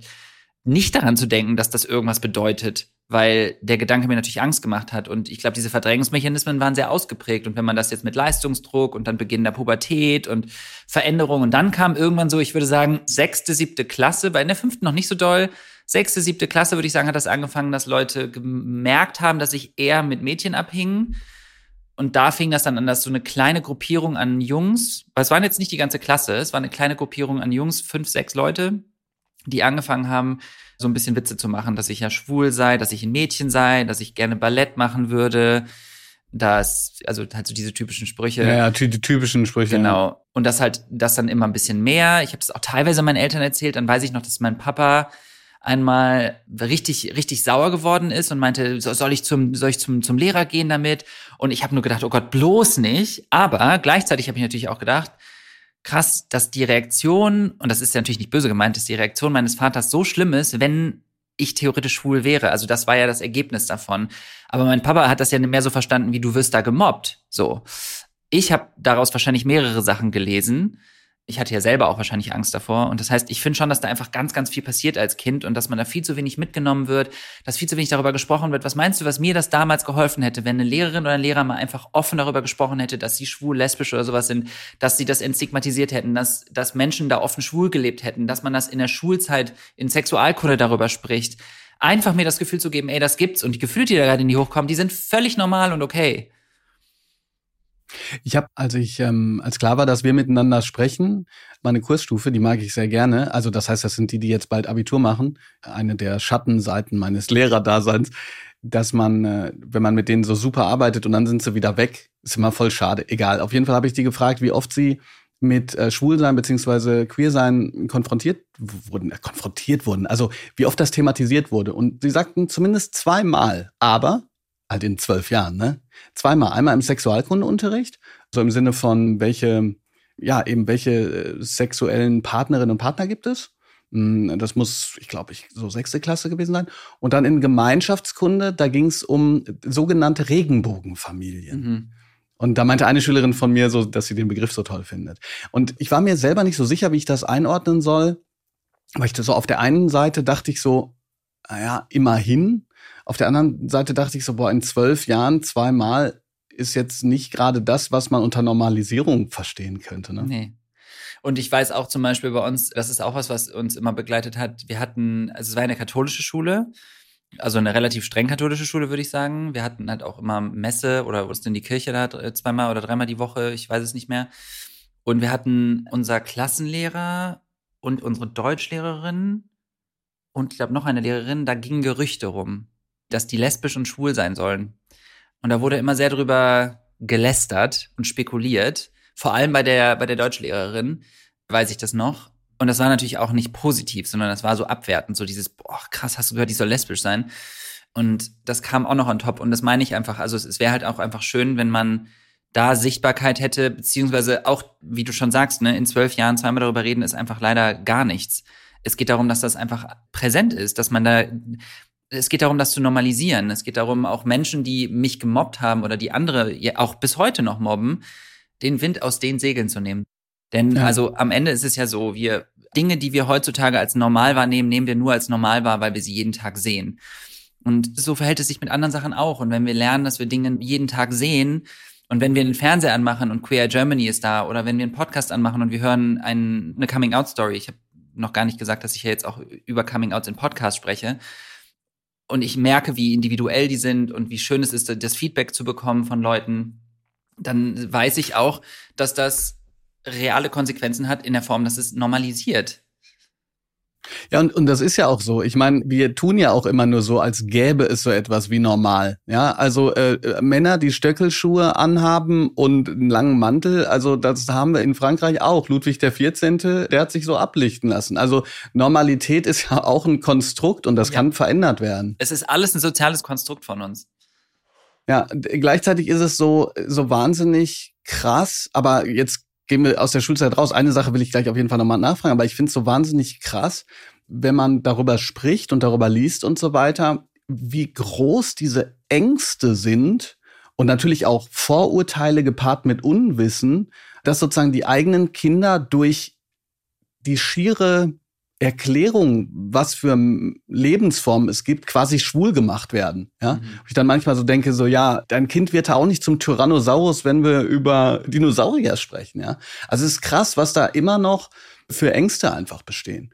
nicht daran zu denken, dass das irgendwas bedeutet weil der Gedanke mir natürlich Angst gemacht hat. Und ich glaube, diese Verdrängungsmechanismen waren sehr ausgeprägt. Und wenn man das jetzt mit Leistungsdruck und dann Beginn der Pubertät und Veränderung und dann kam irgendwann so, ich würde sagen, sechste, siebte Klasse, bei in der fünften noch nicht so doll. Sechste, siebte Klasse, würde ich sagen, hat das angefangen, dass Leute gemerkt haben, dass ich eher mit Mädchen abhing. Und da fing das dann an, dass so eine kleine Gruppierung an Jungs, weil es waren jetzt nicht die ganze Klasse, es war eine kleine Gruppierung an Jungs, fünf, sechs Leute, die angefangen haben, so ein bisschen Witze zu machen, dass ich ja schwul sei, dass ich ein Mädchen sei, dass ich gerne Ballett machen würde. Das, also halt so diese typischen Sprüche. Ja, ja die typischen Sprüche. Genau. Und das halt, das dann immer ein bisschen mehr. Ich habe das auch teilweise meinen Eltern erzählt. Dann weiß ich noch, dass mein Papa einmal richtig, richtig sauer geworden ist und meinte, soll ich zum, soll ich zum, zum Lehrer gehen damit? Und ich habe nur gedacht, oh Gott, bloß nicht. Aber gleichzeitig habe ich natürlich auch gedacht, krass, dass die Reaktion, und das ist ja natürlich nicht böse gemeint, dass die Reaktion meines Vaters so schlimm ist, wenn ich theoretisch schwul wäre. Also das war ja das Ergebnis davon. Aber mein Papa hat das ja mehr so verstanden, wie du wirst da gemobbt. So. Ich habe daraus wahrscheinlich mehrere Sachen gelesen ich hatte ja selber auch wahrscheinlich Angst davor. Und das heißt, ich finde schon, dass da einfach ganz, ganz viel passiert als Kind und dass man da viel zu wenig mitgenommen wird, dass viel zu wenig darüber gesprochen wird. Was meinst du, was mir das damals geholfen hätte, wenn eine Lehrerin oder ein Lehrer mal einfach offen darüber gesprochen hätte, dass sie schwul, lesbisch oder sowas sind, dass sie das entstigmatisiert hätten, dass, dass Menschen da offen schwul gelebt hätten, dass man das in der Schulzeit in Sexualkunde darüber spricht. Einfach mir das Gefühl zu geben, ey, das gibt's und die Gefühle, die da gerade in die hochkommen, die sind völlig normal und okay. Ich habe, als ich, ähm, als klar war, dass wir miteinander sprechen, meine Kursstufe, die mag ich sehr gerne. Also das heißt, das sind die, die jetzt bald Abitur machen. Eine der Schattenseiten meines Lehrerdaseins, dass man, äh, wenn man mit denen so super arbeitet und dann sind sie wieder weg, ist immer voll schade. Egal. Auf jeden Fall habe ich die gefragt, wie oft sie mit äh, Schwulsein beziehungsweise Queersein konfrontiert wurden, äh, konfrontiert wurden. Also wie oft das thematisiert wurde. Und sie sagten zumindest zweimal. Aber halt in zwölf Jahren, ne? Zweimal. Einmal im Sexualkundeunterricht, so im Sinne von welche, ja, eben welche äh, sexuellen Partnerinnen und Partner gibt es. Hm, das muss, ich glaube, ich so sechste Klasse gewesen sein. Und dann in Gemeinschaftskunde, da ging es um sogenannte Regenbogenfamilien. Mhm. Und da meinte eine Schülerin von mir so, dass sie den Begriff so toll findet. Und ich war mir selber nicht so sicher, wie ich das einordnen soll. Weil ich das so auf der einen Seite dachte ich so, naja, immerhin. Auf der anderen Seite dachte ich so, boah, in zwölf Jahren zweimal ist jetzt nicht gerade das, was man unter Normalisierung verstehen könnte. Ne? Nee. Und ich weiß auch zum Beispiel bei uns, das ist auch was, was uns immer begleitet hat. Wir hatten, also es war eine katholische Schule, also eine relativ streng katholische Schule, würde ich sagen. Wir hatten halt auch immer Messe oder uns in die Kirche da zweimal oder dreimal die Woche, ich weiß es nicht mehr. Und wir hatten unser Klassenlehrer und unsere Deutschlehrerin und ich glaube noch eine Lehrerin, da gingen Gerüchte rum dass die lesbisch und schwul sein sollen. Und da wurde immer sehr drüber gelästert und spekuliert. Vor allem bei der, bei der Deutschlehrerin weiß ich das noch. Und das war natürlich auch nicht positiv, sondern das war so abwertend, so dieses, boah, krass, hast du gehört, die soll lesbisch sein. Und das kam auch noch on top. Und das meine ich einfach, also es, es wäre halt auch einfach schön, wenn man da Sichtbarkeit hätte, beziehungsweise auch, wie du schon sagst, ne, in zwölf Jahren zweimal darüber reden, ist einfach leider gar nichts. Es geht darum, dass das einfach präsent ist, dass man da es geht darum, das zu normalisieren. Es geht darum, auch Menschen, die mich gemobbt haben oder die andere auch bis heute noch mobben, den Wind aus den Segeln zu nehmen. Denn ja. also am Ende ist es ja so, wir Dinge, die wir heutzutage als normal wahrnehmen, nehmen wir nur als normal wahr, weil wir sie jeden Tag sehen. Und so verhält es sich mit anderen Sachen auch. Und wenn wir lernen, dass wir Dinge jeden Tag sehen, und wenn wir einen Fernseher anmachen und Queer Germany ist da, oder wenn wir einen Podcast anmachen und wir hören ein, eine Coming-out-Story, ich habe noch gar nicht gesagt, dass ich ja jetzt auch über Coming-outs in Podcast spreche, und ich merke, wie individuell die sind und wie schön es ist, das Feedback zu bekommen von Leuten, dann weiß ich auch, dass das reale Konsequenzen hat in der Form, dass es normalisiert. Ja, und, und das ist ja auch so. Ich meine, wir tun ja auch immer nur so, als gäbe es so etwas wie normal. Ja, also äh, äh Männer, die Stöckelschuhe anhaben und einen langen Mantel, also das haben wir in Frankreich auch. Ludwig der 14., der hat sich so ablichten lassen. Also Normalität ist ja auch ein Konstrukt und das ja. kann verändert werden. Es ist alles ein soziales Konstrukt von uns. Ja, gleichzeitig ist es so, so wahnsinnig krass, aber jetzt gehen wir aus der Schulzeit raus. Eine Sache will ich gleich auf jeden Fall nochmal nachfragen, aber ich finde es so wahnsinnig krass, wenn man darüber spricht und darüber liest und so weiter, wie groß diese Ängste sind und natürlich auch Vorurteile gepaart mit Unwissen, dass sozusagen die eigenen Kinder durch die schiere Erklärung, was für Lebensformen es gibt, quasi schwul gemacht werden. Ja? Mhm. Ich dann manchmal so denke, so ja, dein Kind wird da auch nicht zum Tyrannosaurus, wenn wir über Dinosaurier sprechen. Ja? Also es ist krass, was da immer noch für Ängste einfach bestehen.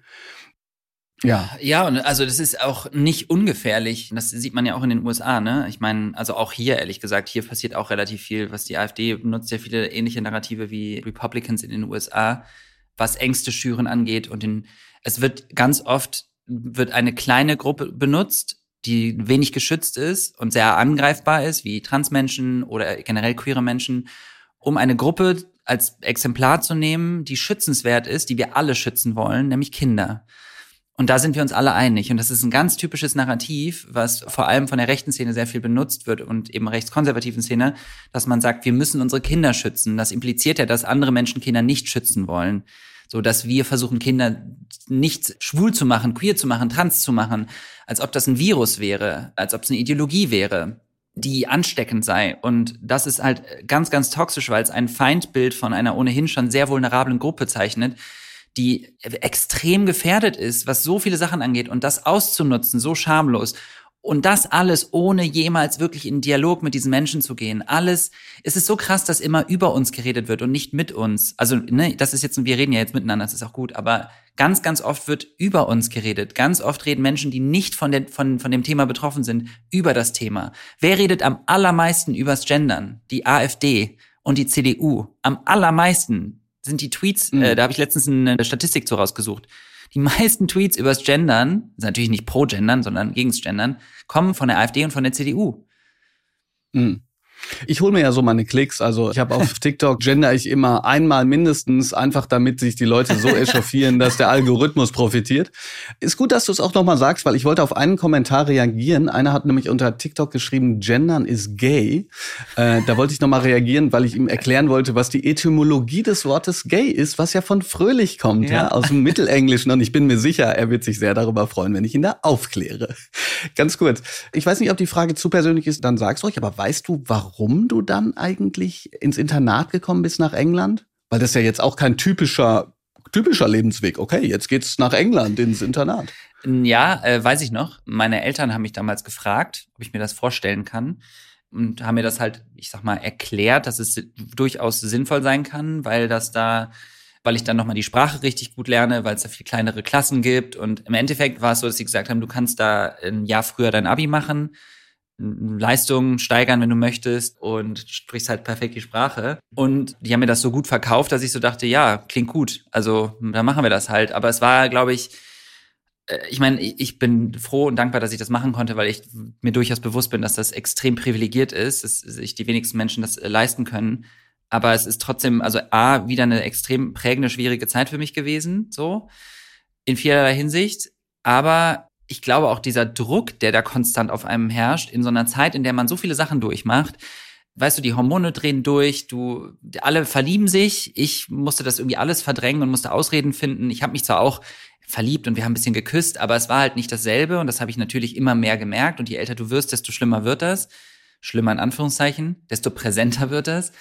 Ja. Ja, und also das ist auch nicht ungefährlich. Das sieht man ja auch in den USA, ne? Ich meine, also auch hier, ehrlich gesagt, hier passiert auch relativ viel, was die AfD benutzt ja viele ähnliche Narrative wie Republicans in den USA, was Ängste schüren angeht und den es wird ganz oft wird eine kleine Gruppe benutzt, die wenig geschützt ist und sehr angreifbar ist, wie Transmenschen oder generell queere Menschen, um eine Gruppe als Exemplar zu nehmen, die schützenswert ist, die wir alle schützen wollen, nämlich Kinder. Und da sind wir uns alle einig. Und das ist ein ganz typisches Narrativ, was vor allem von der rechten Szene sehr viel benutzt wird und eben rechtskonservativen Szene, dass man sagt, wir müssen unsere Kinder schützen. Das impliziert ja, dass andere Menschen Kinder nicht schützen wollen so dass wir versuchen, Kinder nicht schwul zu machen, queer zu machen, trans zu machen, als ob das ein Virus wäre, als ob es eine Ideologie wäre, die ansteckend sei. Und das ist halt ganz, ganz toxisch, weil es ein Feindbild von einer ohnehin schon sehr vulnerablen Gruppe zeichnet, die extrem gefährdet ist, was so viele Sachen angeht und das auszunutzen, so schamlos und das alles ohne jemals wirklich in Dialog mit diesen Menschen zu gehen. Alles, es ist so krass, dass immer über uns geredet wird und nicht mit uns. Also, ne, das ist jetzt, wir reden ja jetzt miteinander, das ist auch gut, aber ganz, ganz oft wird über uns geredet. Ganz oft reden Menschen, die nicht von, der, von, von dem Thema betroffen sind, über das Thema. Wer redet am allermeisten übers Gendern? Die AfD und die CDU. Am allermeisten sind die Tweets, mhm. äh, da habe ich letztens eine Statistik zu rausgesucht die meisten Tweets übers Gendern, ist natürlich nicht pro Gendern, sondern gegens Gendern, kommen von der AfD und von der CDU. Mhm. Ich hole mir ja so meine Klicks. Also ich habe auf TikTok gender ich immer einmal mindestens, einfach damit sich die Leute so echauffieren, dass der Algorithmus profitiert. Ist gut, dass du es auch nochmal sagst, weil ich wollte auf einen Kommentar reagieren. Einer hat nämlich unter TikTok geschrieben, Gendern ist gay. Äh, da wollte ich nochmal reagieren, weil ich ihm erklären wollte, was die Etymologie des Wortes gay ist, was ja von fröhlich kommt, ja, ja aus dem Mittelenglischen. Und ich bin mir sicher, er wird sich sehr darüber freuen, wenn ich ihn da aufkläre. Ganz kurz. Ich weiß nicht, ob die Frage zu persönlich ist, dann sag's euch, aber weißt du, warum warum du dann eigentlich ins Internat gekommen bist nach England? Weil das ja jetzt auch kein typischer, typischer Lebensweg. Okay, jetzt geht's nach England ins Internat. Ja, äh, weiß ich noch. Meine Eltern haben mich damals gefragt, ob ich mir das vorstellen kann. Und haben mir das halt, ich sag mal, erklärt, dass es durchaus sinnvoll sein kann, weil das da weil ich dann nochmal die Sprache richtig gut lerne, weil es da viel kleinere Klassen gibt. Und im Endeffekt war es so, dass sie gesagt haben, du kannst da ein Jahr früher dein Abi machen Leistungen steigern, wenn du möchtest und sprichst halt perfekt die Sprache. Und die haben mir das so gut verkauft, dass ich so dachte, ja, klingt gut. Also, dann machen wir das halt. Aber es war, glaube ich, äh, ich meine, ich bin froh und dankbar, dass ich das machen konnte, weil ich mir durchaus bewusst bin, dass das extrem privilegiert ist, dass sich die wenigsten Menschen das äh, leisten können. Aber es ist trotzdem, also A, wieder eine extrem prägende, schwierige Zeit für mich gewesen, so, in vielerlei Hinsicht. Aber ich glaube auch dieser Druck, der da konstant auf einem herrscht, in so einer Zeit, in der man so viele Sachen durchmacht, weißt du, die Hormone drehen durch, du, alle verlieben sich. Ich musste das irgendwie alles verdrängen und musste Ausreden finden. Ich habe mich zwar auch verliebt und wir haben ein bisschen geküsst, aber es war halt nicht dasselbe und das habe ich natürlich immer mehr gemerkt. Und je älter du wirst, desto schlimmer wird das. Schlimmer in Anführungszeichen, desto präsenter wird das.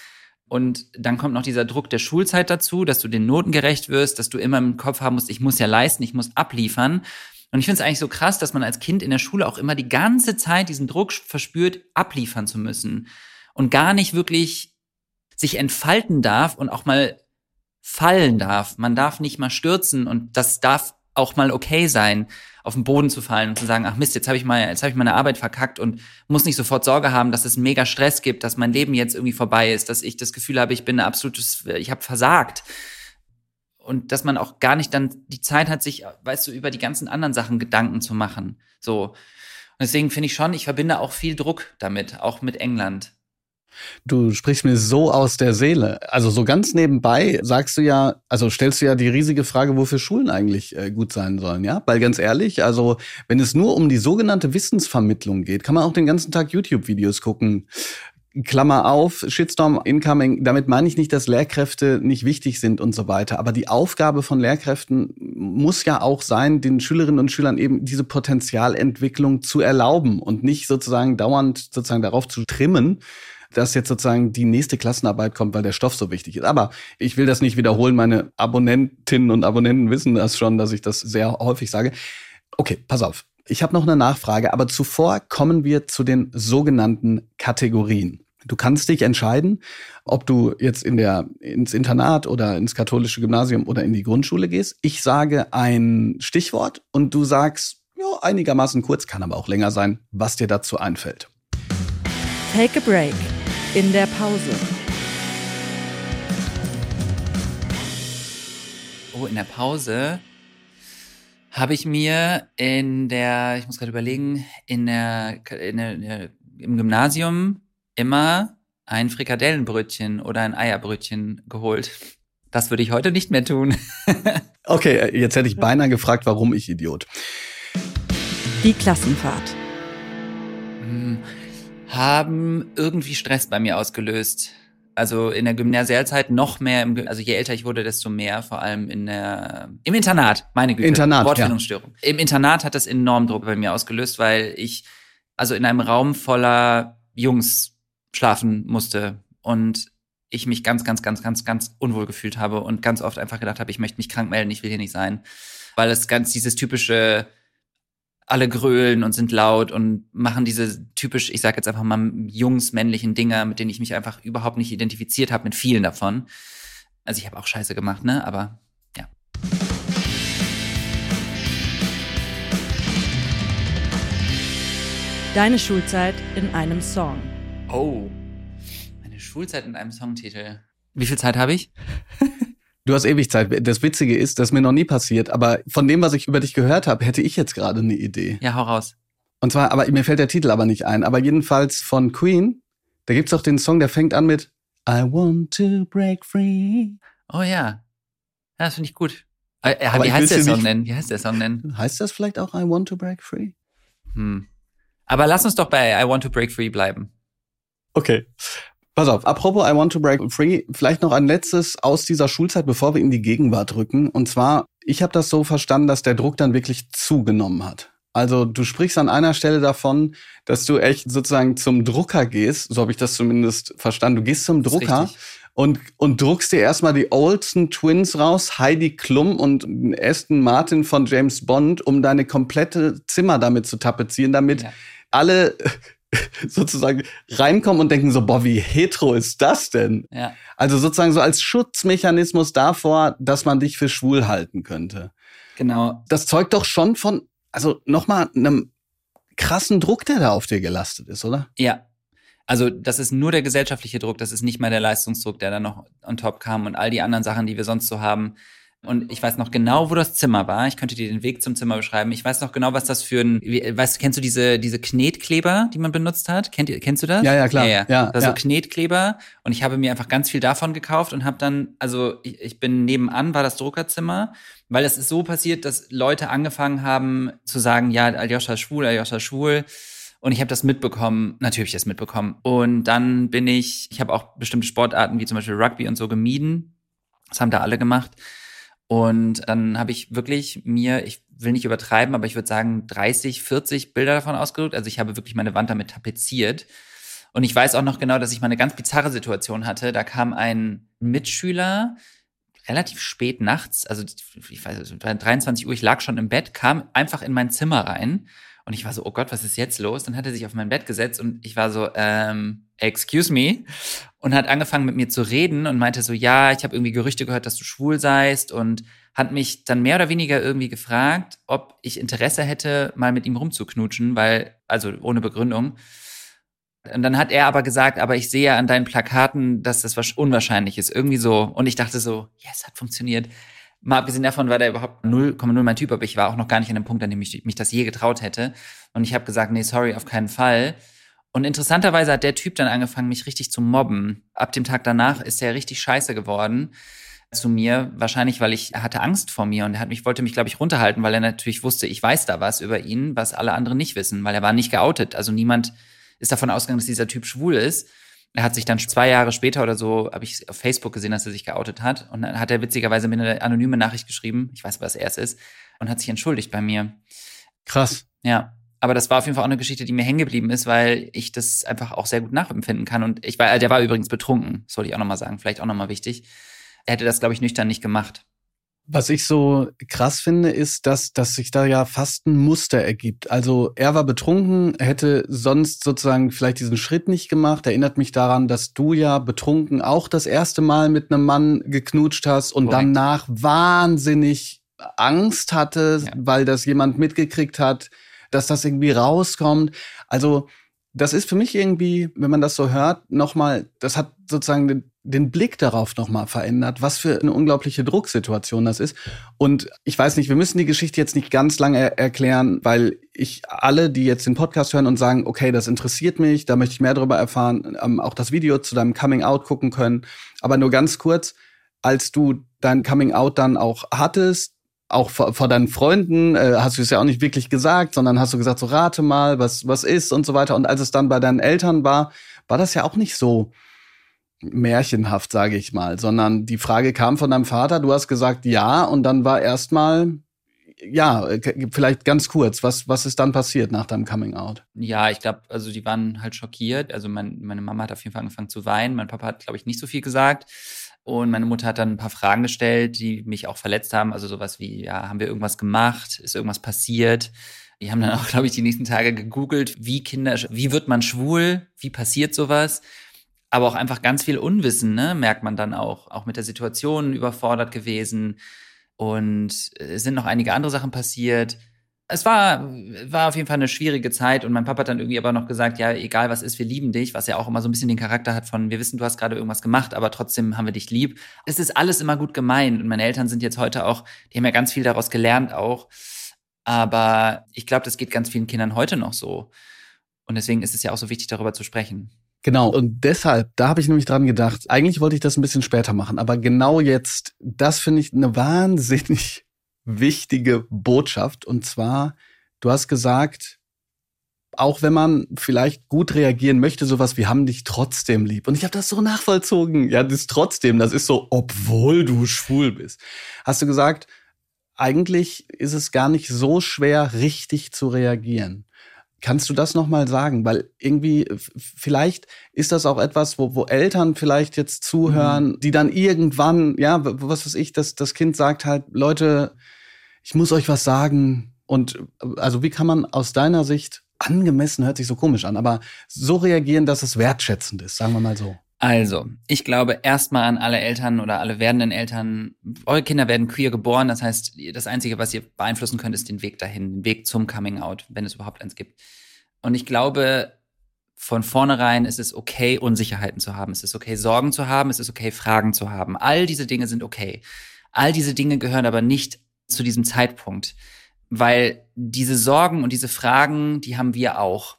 Und dann kommt noch dieser Druck der Schulzeit dazu, dass du den Noten gerecht wirst, dass du immer im Kopf haben musst, ich muss ja leisten, ich muss abliefern. Und ich finde es eigentlich so krass, dass man als Kind in der Schule auch immer die ganze Zeit diesen Druck verspürt, abliefern zu müssen und gar nicht wirklich sich entfalten darf und auch mal fallen darf. Man darf nicht mal stürzen und das darf auch mal okay sein, auf den Boden zu fallen und zu sagen, ach Mist, jetzt habe ich mal, jetzt habe ich meine Arbeit verkackt und muss nicht sofort Sorge haben, dass es mega Stress gibt, dass mein Leben jetzt irgendwie vorbei ist, dass ich das Gefühl habe, ich bin ein absolutes, ich habe versagt. Und dass man auch gar nicht dann die Zeit hat, sich, weißt du, über die ganzen anderen Sachen Gedanken zu machen. So. Und deswegen finde ich schon, ich verbinde auch viel Druck damit, auch mit England. Du sprichst mir so aus der Seele. Also so ganz nebenbei sagst du ja, also stellst du ja die riesige Frage, wofür Schulen eigentlich äh, gut sein sollen, ja? Weil ganz ehrlich, also wenn es nur um die sogenannte Wissensvermittlung geht, kann man auch den ganzen Tag YouTube-Videos gucken. Klammer auf, Shitstorm Incoming, damit meine ich nicht, dass Lehrkräfte nicht wichtig sind und so weiter. Aber die Aufgabe von Lehrkräften muss ja auch sein, den Schülerinnen und Schülern eben diese Potenzialentwicklung zu erlauben und nicht sozusagen dauernd sozusagen darauf zu trimmen, dass jetzt sozusagen die nächste Klassenarbeit kommt, weil der Stoff so wichtig ist. Aber ich will das nicht wiederholen. Meine Abonnentinnen und Abonnenten wissen das schon, dass ich das sehr häufig sage. Okay, pass auf. Ich habe noch eine Nachfrage, aber zuvor kommen wir zu den sogenannten Kategorien. Du kannst dich entscheiden, ob du jetzt in der, ins Internat oder ins katholische Gymnasium oder in die Grundschule gehst. Ich sage ein Stichwort und du sagst, ja, einigermaßen kurz, kann aber auch länger sein, was dir dazu einfällt. Take a break in der Pause. Oh, in der Pause habe ich mir in der, ich muss gerade überlegen, in der, in der, in der, im Gymnasium immer ein Frikadellenbrötchen oder ein Eierbrötchen geholt. Das würde ich heute nicht mehr tun. okay, jetzt hätte ich beinahe gefragt, warum ich Idiot. Die Klassenfahrt. Hm haben irgendwie Stress bei mir ausgelöst. Also in der Gymnasialzeit noch mehr, im, also je älter ich wurde, desto mehr, vor allem in der, im Internat, meine Güte. Internat, Wortfindungsstörung. Ja. Im Internat hat das enorm Druck bei mir ausgelöst, weil ich also in einem Raum voller Jungs schlafen musste und ich mich ganz, ganz, ganz, ganz, ganz unwohl gefühlt habe und ganz oft einfach gedacht habe, ich möchte mich krank melden, ich will hier nicht sein. Weil es ganz dieses typische, alle grölen und sind laut und machen diese typisch, ich sag jetzt einfach mal jungsmännlichen Dinger, mit denen ich mich einfach überhaupt nicht identifiziert habe, mit vielen davon. Also ich habe auch Scheiße gemacht, ne? Aber ja. Deine Schulzeit in einem Song. Oh. Meine Schulzeit in einem Songtitel. Wie viel Zeit habe ich? Du hast ewig Zeit. Das Witzige ist, das ist mir noch nie passiert, aber von dem, was ich über dich gehört habe, hätte ich jetzt gerade eine Idee. Ja, hau raus. Und zwar, aber mir fällt der Titel aber nicht ein. Aber jedenfalls von Queen, da gibt's auch den Song, der fängt an mit I want to break free. Oh ja. Ja, das finde ich gut. Äh, äh wie heißt der Song nennen? Wie heißt der Song nennen? Heißt das vielleicht auch I want to break free? Hm. Aber lass uns doch bei I want to break free bleiben. Okay. Pass auf, apropos I want to break free, vielleicht noch ein letztes aus dieser Schulzeit, bevor wir in die Gegenwart rücken. Und zwar, ich habe das so verstanden, dass der Druck dann wirklich zugenommen hat. Also du sprichst an einer Stelle davon, dass du echt sozusagen zum Drucker gehst, so habe ich das zumindest verstanden. Du gehst zum Drucker und, und druckst dir erstmal die Olsen Twins raus, Heidi Klum und Aston Martin von James Bond, um deine komplette Zimmer damit zu tapezieren, damit ja. alle sozusagen reinkommen und denken so, boah, wie hetero ist das denn? Ja. Also sozusagen so als Schutzmechanismus davor, dass man dich für schwul halten könnte. Genau. Das zeugt doch schon von, also nochmal einem krassen Druck, der da auf dir gelastet ist, oder? Ja. Also das ist nur der gesellschaftliche Druck, das ist nicht mal der Leistungsdruck, der dann noch on top kam und all die anderen Sachen, die wir sonst so haben. Und ich weiß noch genau, wo das Zimmer war. Ich könnte dir den Weg zum Zimmer beschreiben. Ich weiß noch genau, was das für ein, weißt du, kennst du diese, diese Knetkleber, die man benutzt hat? Kennt, kennst du das? Ja, ja, klar. Ja, ja. Also ja. Knetkleber. Und ich habe mir einfach ganz viel davon gekauft und habe dann, also ich, ich bin nebenan, war das Druckerzimmer, weil es ist so passiert, dass Leute angefangen haben zu sagen, ja, Aljoscha ist schwul, Aljoscha ist schwul. Und ich habe das mitbekommen, natürlich das mitbekommen. Und dann bin ich, ich habe auch bestimmte Sportarten wie zum Beispiel Rugby und so gemieden. Das haben da alle gemacht. Und dann habe ich wirklich mir, ich will nicht übertreiben, aber ich würde sagen 30, 40 Bilder davon ausgedruckt. Also ich habe wirklich meine Wand damit tapeziert. Und ich weiß auch noch genau, dass ich mal eine ganz bizarre Situation hatte. Da kam ein Mitschüler relativ spät nachts, also ich weiß, es war 23 Uhr, ich lag schon im Bett, kam einfach in mein Zimmer rein Und ich war so, oh Gott, was ist jetzt los? Dann hat er sich auf mein Bett gesetzt und ich war so, ähm, excuse me. Und hat angefangen mit mir zu reden und meinte so, ja, ich habe irgendwie Gerüchte gehört, dass du schwul seist und hat mich dann mehr oder weniger irgendwie gefragt, ob ich Interesse hätte, mal mit ihm rumzuknutschen, weil, also ohne Begründung. Und dann hat er aber gesagt, aber ich sehe an deinen Plakaten, dass das was unwahrscheinlich ist. Irgendwie so. Und ich dachte so, yes, hat funktioniert. Mal abgesehen davon war der überhaupt 0,0 mein Typ, aber ich war auch noch gar nicht an dem Punkt, an dem ich mich das je getraut hätte. Und ich habe gesagt, nee, sorry, auf keinen Fall. Und interessanterweise hat der Typ dann angefangen, mich richtig zu mobben. Ab dem Tag danach ist er richtig scheiße geworden zu mir, wahrscheinlich, weil ich hatte Angst vor mir und er hat mich wollte mich glaube ich runterhalten, weil er natürlich wusste, ich weiß da was über ihn, was alle anderen nicht wissen, weil er war nicht geoutet, also niemand ist davon ausgegangen, dass dieser Typ schwul ist. Er hat sich dann zwei Jahre später oder so, habe ich auf Facebook gesehen, dass er sich geoutet hat. Und dann hat er witzigerweise mir eine anonyme Nachricht geschrieben, ich weiß, was er es ist, und hat sich entschuldigt bei mir. Krass. Ja. Aber das war auf jeden Fall auch eine Geschichte, die mir hängen geblieben ist, weil ich das einfach auch sehr gut nachempfinden kann. Und ich war, der war übrigens betrunken, das wollte ich auch nochmal sagen, vielleicht auch nochmal wichtig. Er hätte das, glaube ich, nüchtern nicht gemacht. Was ich so krass finde, ist, dass, dass sich da ja fast ein Muster ergibt. Also er war betrunken, hätte sonst sozusagen vielleicht diesen Schritt nicht gemacht. Erinnert mich daran, dass du ja betrunken auch das erste Mal mit einem Mann geknutscht hast und Korrekt. danach wahnsinnig Angst hatte, ja. weil das jemand mitgekriegt hat, dass das irgendwie rauskommt. Also das ist für mich irgendwie, wenn man das so hört, nochmal, das hat sozusagen den, Blick darauf nochmal verändert, was für eine unglaubliche Drucksituation das ist. Und ich weiß nicht, wir müssen die Geschichte jetzt nicht ganz lange erklären, weil ich alle, die jetzt den Podcast hören und sagen, okay, das interessiert mich, da möchte ich mehr darüber erfahren, ähm, auch das Video zu deinem Coming Out gucken können. Aber nur ganz kurz, als du dein Coming Out dann auch hattest, auch vor, vor deinen Freunden äh, hast du es ja auch nicht wirklich gesagt, sondern hast du gesagt, so rate mal, was, was ist und so weiter. Und als es dann bei deinen Eltern war, war das ja auch nicht so märchenhaft, sage ich mal, sondern die Frage kam von deinem Vater, du hast gesagt ja und dann war erstmal ja, vielleicht ganz kurz, was, was ist dann passiert nach deinem Coming Out? Ja, ich glaube, also die waren halt schockiert. Also mein, meine Mama hat auf jeden Fall angefangen zu weinen. Mein Papa hat, glaube ich, nicht so viel gesagt. Und meine Mutter hat dann ein paar Fragen gestellt, die mich auch verletzt haben. Also sowas wie, ja, haben wir irgendwas gemacht? Ist irgendwas passiert? Die haben dann auch, glaube ich, die nächsten Tage gegoogelt, wie Kinder, wie wird man schwul? Wie passiert sowas? Aber auch einfach ganz viel Unwissen, ne, merkt man dann auch. Auch mit der Situation überfordert gewesen. Und es sind noch einige andere Sachen passiert es war, war auf jeden Fall eine schwierige Zeit und mein Papa hat dann irgendwie aber noch gesagt, ja, egal was ist, wir lieben dich, was ja auch immer so ein bisschen den Charakter hat von, wir wissen, du hast gerade irgendwas gemacht, aber trotzdem haben wir dich lieb. Es ist alles immer gut gemeint und meine Eltern sind jetzt heute auch, die haben ja ganz viel daraus gelernt auch. Aber ich glaube, das geht ganz vielen Kindern heute noch so. Und deswegen ist es ja auch so wichtig, darüber zu sprechen. Genau, und deshalb, da habe ich nämlich dran gedacht, eigentlich wollte ich das ein bisschen später machen, aber genau jetzt, das finde ich eine wahnsinnig wichtige Botschaft. Und zwar, du hast gesagt, auch wenn man vielleicht gut reagieren möchte, sowas wie haben dich trotzdem lieb. Und ich habe das so nachvollzogen. Ja, das trotzdem, das ist so, obwohl du schwul bist. Hast du gesagt, eigentlich ist es gar nicht so schwer, richtig zu reagieren. Kannst du das nochmal sagen? Weil irgendwie, vielleicht ist das auch etwas, wo, wo Eltern vielleicht jetzt zuhören, mhm. die dann irgendwann, ja, was weiß ich, das, das Kind sagt halt, Leute, ich muss euch was sagen. Und also wie kann man aus deiner Sicht angemessen, hört sich so komisch an, aber so reagieren, dass es wertschätzend ist, sagen wir mal so. Also, ich glaube erstmal an alle Eltern oder alle werdenden Eltern, eure Kinder werden queer geboren, das heißt, das Einzige, was ihr beeinflussen könnt, ist den Weg dahin, den Weg zum Coming Out, wenn es überhaupt eins gibt. Und ich glaube, von vornherein ist es okay, Unsicherheiten zu haben, es ist okay, Sorgen zu haben, es ist okay, Fragen zu haben. All diese Dinge sind okay. All diese Dinge gehören aber nicht zu diesem Zeitpunkt, weil diese Sorgen und diese Fragen, die haben wir auch.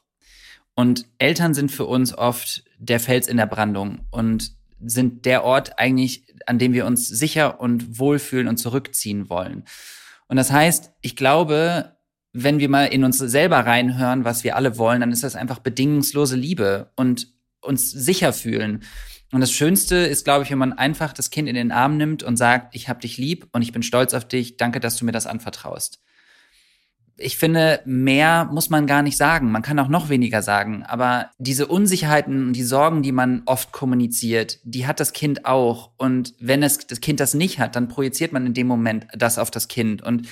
Und Eltern sind für uns oft der Fels in der Brandung und sind der Ort eigentlich, an dem wir uns sicher und wohlfühlen und zurückziehen wollen. Und das heißt, ich glaube, wenn wir mal in uns selber reinhören, was wir alle wollen, dann ist das einfach bedingungslose Liebe und uns sicher fühlen. Und das Schönste ist, glaube ich, wenn man einfach das Kind in den Arm nimmt und sagt, ich habe dich lieb und ich bin stolz auf dich, danke, dass du mir das anvertraust ich finde, mehr muss man gar nicht sagen. Man kann auch noch weniger sagen. Aber diese Unsicherheiten und die Sorgen, die man oft kommuniziert, die hat das Kind auch. Und wenn es das Kind das nicht hat, dann projiziert man in dem Moment das auf das Kind. Und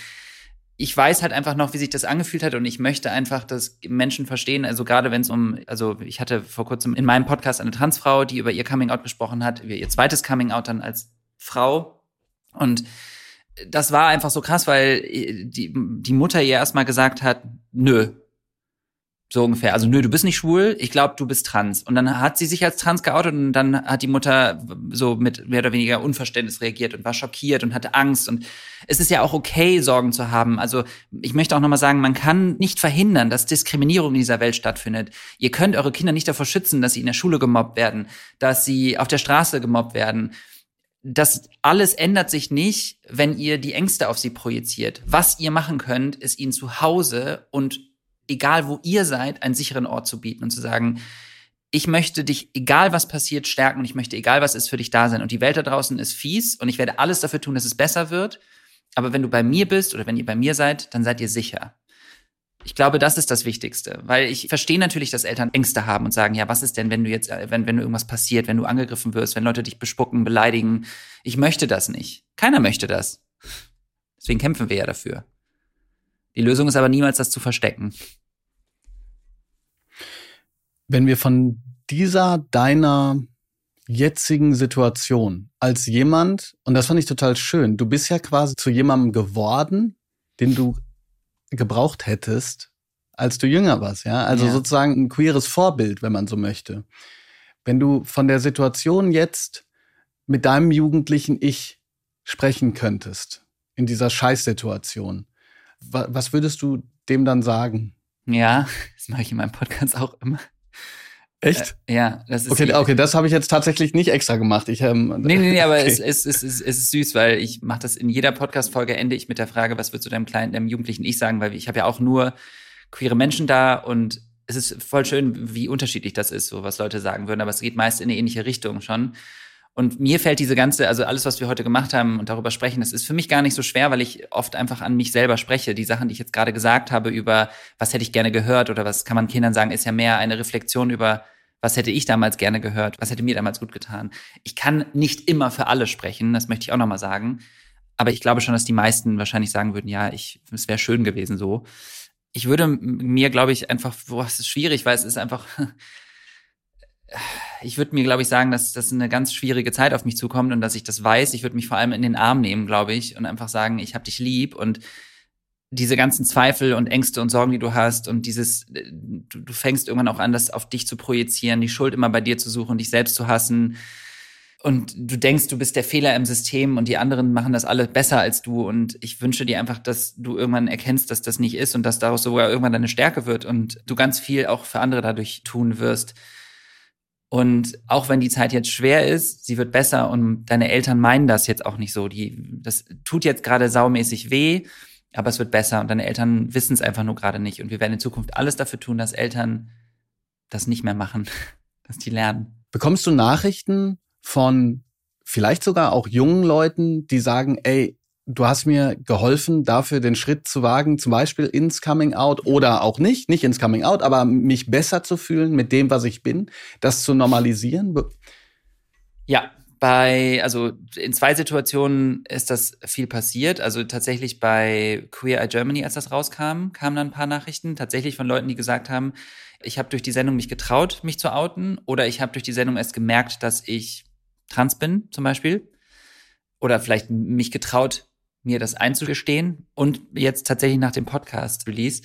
ich weiß halt einfach noch, wie sich das angefühlt hat und ich möchte einfach, dass Menschen verstehen, also gerade wenn es um, also ich hatte vor kurzem in meinem Podcast eine Transfrau, die über ihr Coming Out gesprochen hat, über ihr zweites Coming Out dann als Frau und das war einfach so krass, weil die, die Mutter ihr erstmal gesagt hat, nö, so ungefähr. Also, nö, du bist nicht schwul, ich glaube, du bist trans. Und dann hat sie sich als trans geoutet und dann hat die Mutter so mit mehr oder weniger Unverständnis reagiert und war schockiert und hatte Angst. Und es ist ja auch okay, Sorgen zu haben. Also, ich möchte auch nochmal sagen, man kann nicht verhindern, dass Diskriminierung in dieser Welt stattfindet. Ihr könnt eure Kinder nicht davor schützen, dass sie in der Schule gemobbt werden, dass sie auf der Straße gemobbt werden. Das alles ändert sich nicht, wenn ihr die Ängste auf sie projiziert. Was ihr machen könnt, ist ihnen zu Hause und egal wo ihr seid, einen sicheren Ort zu bieten und zu sagen, ich möchte dich, egal was passiert, stärken und ich möchte, egal was ist, für dich da sein. Und die Welt da draußen ist fies und ich werde alles dafür tun, dass es besser wird. Aber wenn du bei mir bist oder wenn ihr bei mir seid, dann seid ihr sicher. Ich glaube, das ist das Wichtigste, weil ich verstehe natürlich, dass Eltern Ängste haben und sagen, ja, was ist denn, wenn du jetzt, wenn, wenn irgendwas passiert, wenn du angegriffen wirst, wenn Leute dich bespucken, beleidigen. Ich möchte das nicht. Keiner möchte das. Deswegen kämpfen wir ja dafür. Die Lösung ist aber niemals, das zu verstecken. Wenn wir von dieser deiner jetzigen Situation als jemand, und das fand ich total schön, du bist ja quasi zu jemandem geworden, den du gebraucht hättest, als du jünger warst, ja? Also ja. sozusagen ein queeres Vorbild, wenn man so möchte. Wenn du von der Situation jetzt mit deinem jugendlichen Ich sprechen könntest, in dieser Scheißsituation, was würdest du dem dann sagen? Ja, das mache ich in meinem Podcast auch immer. Echt? Äh, ja, das ist. Okay, okay, das habe ich jetzt tatsächlich nicht extra gemacht. Ich, ähm, nee, nee, nee, aber okay. es, es, es, es, es ist süß, weil ich mache das in jeder Podcast-Folge, ende ich mit der Frage, was würdest du deinem kleinen, deinem jugendlichen Ich sagen, weil ich habe ja auch nur queere Menschen da und es ist voll schön, wie unterschiedlich das ist, so was Leute sagen würden, aber es geht meist in eine ähnliche Richtung schon. Und mir fällt diese ganze, also alles, was wir heute gemacht haben und darüber sprechen, das ist für mich gar nicht so schwer, weil ich oft einfach an mich selber spreche. Die Sachen, die ich jetzt gerade gesagt habe über, was hätte ich gerne gehört oder was kann man Kindern sagen, ist ja mehr eine Reflexion über, was hätte ich damals gerne gehört, was hätte mir damals gut getan. Ich kann nicht immer für alle sprechen, das möchte ich auch nochmal sagen. Aber ich glaube schon, dass die meisten wahrscheinlich sagen würden, ja, ich, es wäre schön gewesen so. Ich würde mir, glaube ich, einfach, boah, es ist schwierig, weil es ist einfach, ich würde mir, glaube ich, sagen, dass das eine ganz schwierige Zeit auf mich zukommt und dass ich das weiß. Ich würde mich vor allem in den Arm nehmen, glaube ich, und einfach sagen, ich habe dich lieb und diese ganzen Zweifel und Ängste und Sorgen, die du hast und dieses, du, du fängst irgendwann auch an, das auf dich zu projizieren, die Schuld immer bei dir zu suchen, dich selbst zu hassen. Und du denkst, du bist der Fehler im System und die anderen machen das alle besser als du. Und ich wünsche dir einfach, dass du irgendwann erkennst, dass das nicht ist und dass daraus sogar irgendwann deine Stärke wird und du ganz viel auch für andere dadurch tun wirst. Und auch wenn die Zeit jetzt schwer ist, sie wird besser und deine Eltern meinen das jetzt auch nicht so. Die, das tut jetzt gerade saumäßig weh, aber es wird besser und deine Eltern wissen es einfach nur gerade nicht. Und wir werden in Zukunft alles dafür tun, dass Eltern das nicht mehr machen, dass die lernen. Bekommst du Nachrichten von vielleicht sogar auch jungen Leuten, die sagen, ey, du hast mir geholfen, dafür den Schritt zu wagen, zum Beispiel ins Coming Out oder auch nicht, nicht ins Coming Out, aber mich besser zu fühlen mit dem, was ich bin, das zu normalisieren? Ja, bei, also in zwei Situationen ist das viel passiert. Also tatsächlich bei Queer Eye Germany, als das rauskam, kamen dann ein paar Nachrichten, tatsächlich von Leuten, die gesagt haben, ich habe durch die Sendung mich getraut, mich zu outen, oder ich habe durch die Sendung erst gemerkt, dass ich trans bin, zum Beispiel. Oder vielleicht mich getraut, mir das einzugestehen. Und jetzt tatsächlich nach dem Podcast-Release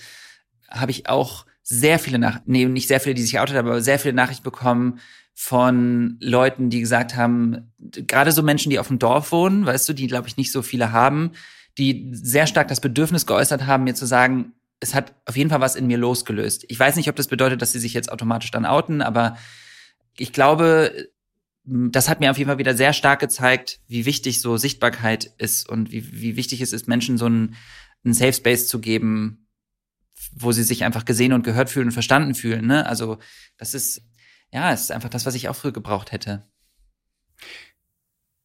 habe ich auch sehr viele nach, nee, nicht sehr viele, die sich haben, aber sehr viele Nachrichten bekommen von Leuten, die gesagt haben, gerade so Menschen, die auf dem Dorf wohnen, weißt du, die, glaube ich, nicht so viele haben, die sehr stark das Bedürfnis geäußert haben, mir zu sagen, es hat auf jeden Fall was in mir losgelöst. Ich weiß nicht, ob das bedeutet, dass sie sich jetzt automatisch dann outen, aber ich glaube, das hat mir auf jeden Fall wieder sehr stark gezeigt, wie wichtig so Sichtbarkeit ist und wie, wie wichtig es ist, Menschen so einen, einen Safe Space zu geben, wo sie sich einfach gesehen und gehört fühlen und verstanden fühlen. Ne? Also das ist, ja, es ist einfach das, was ich auch früher gebraucht hätte.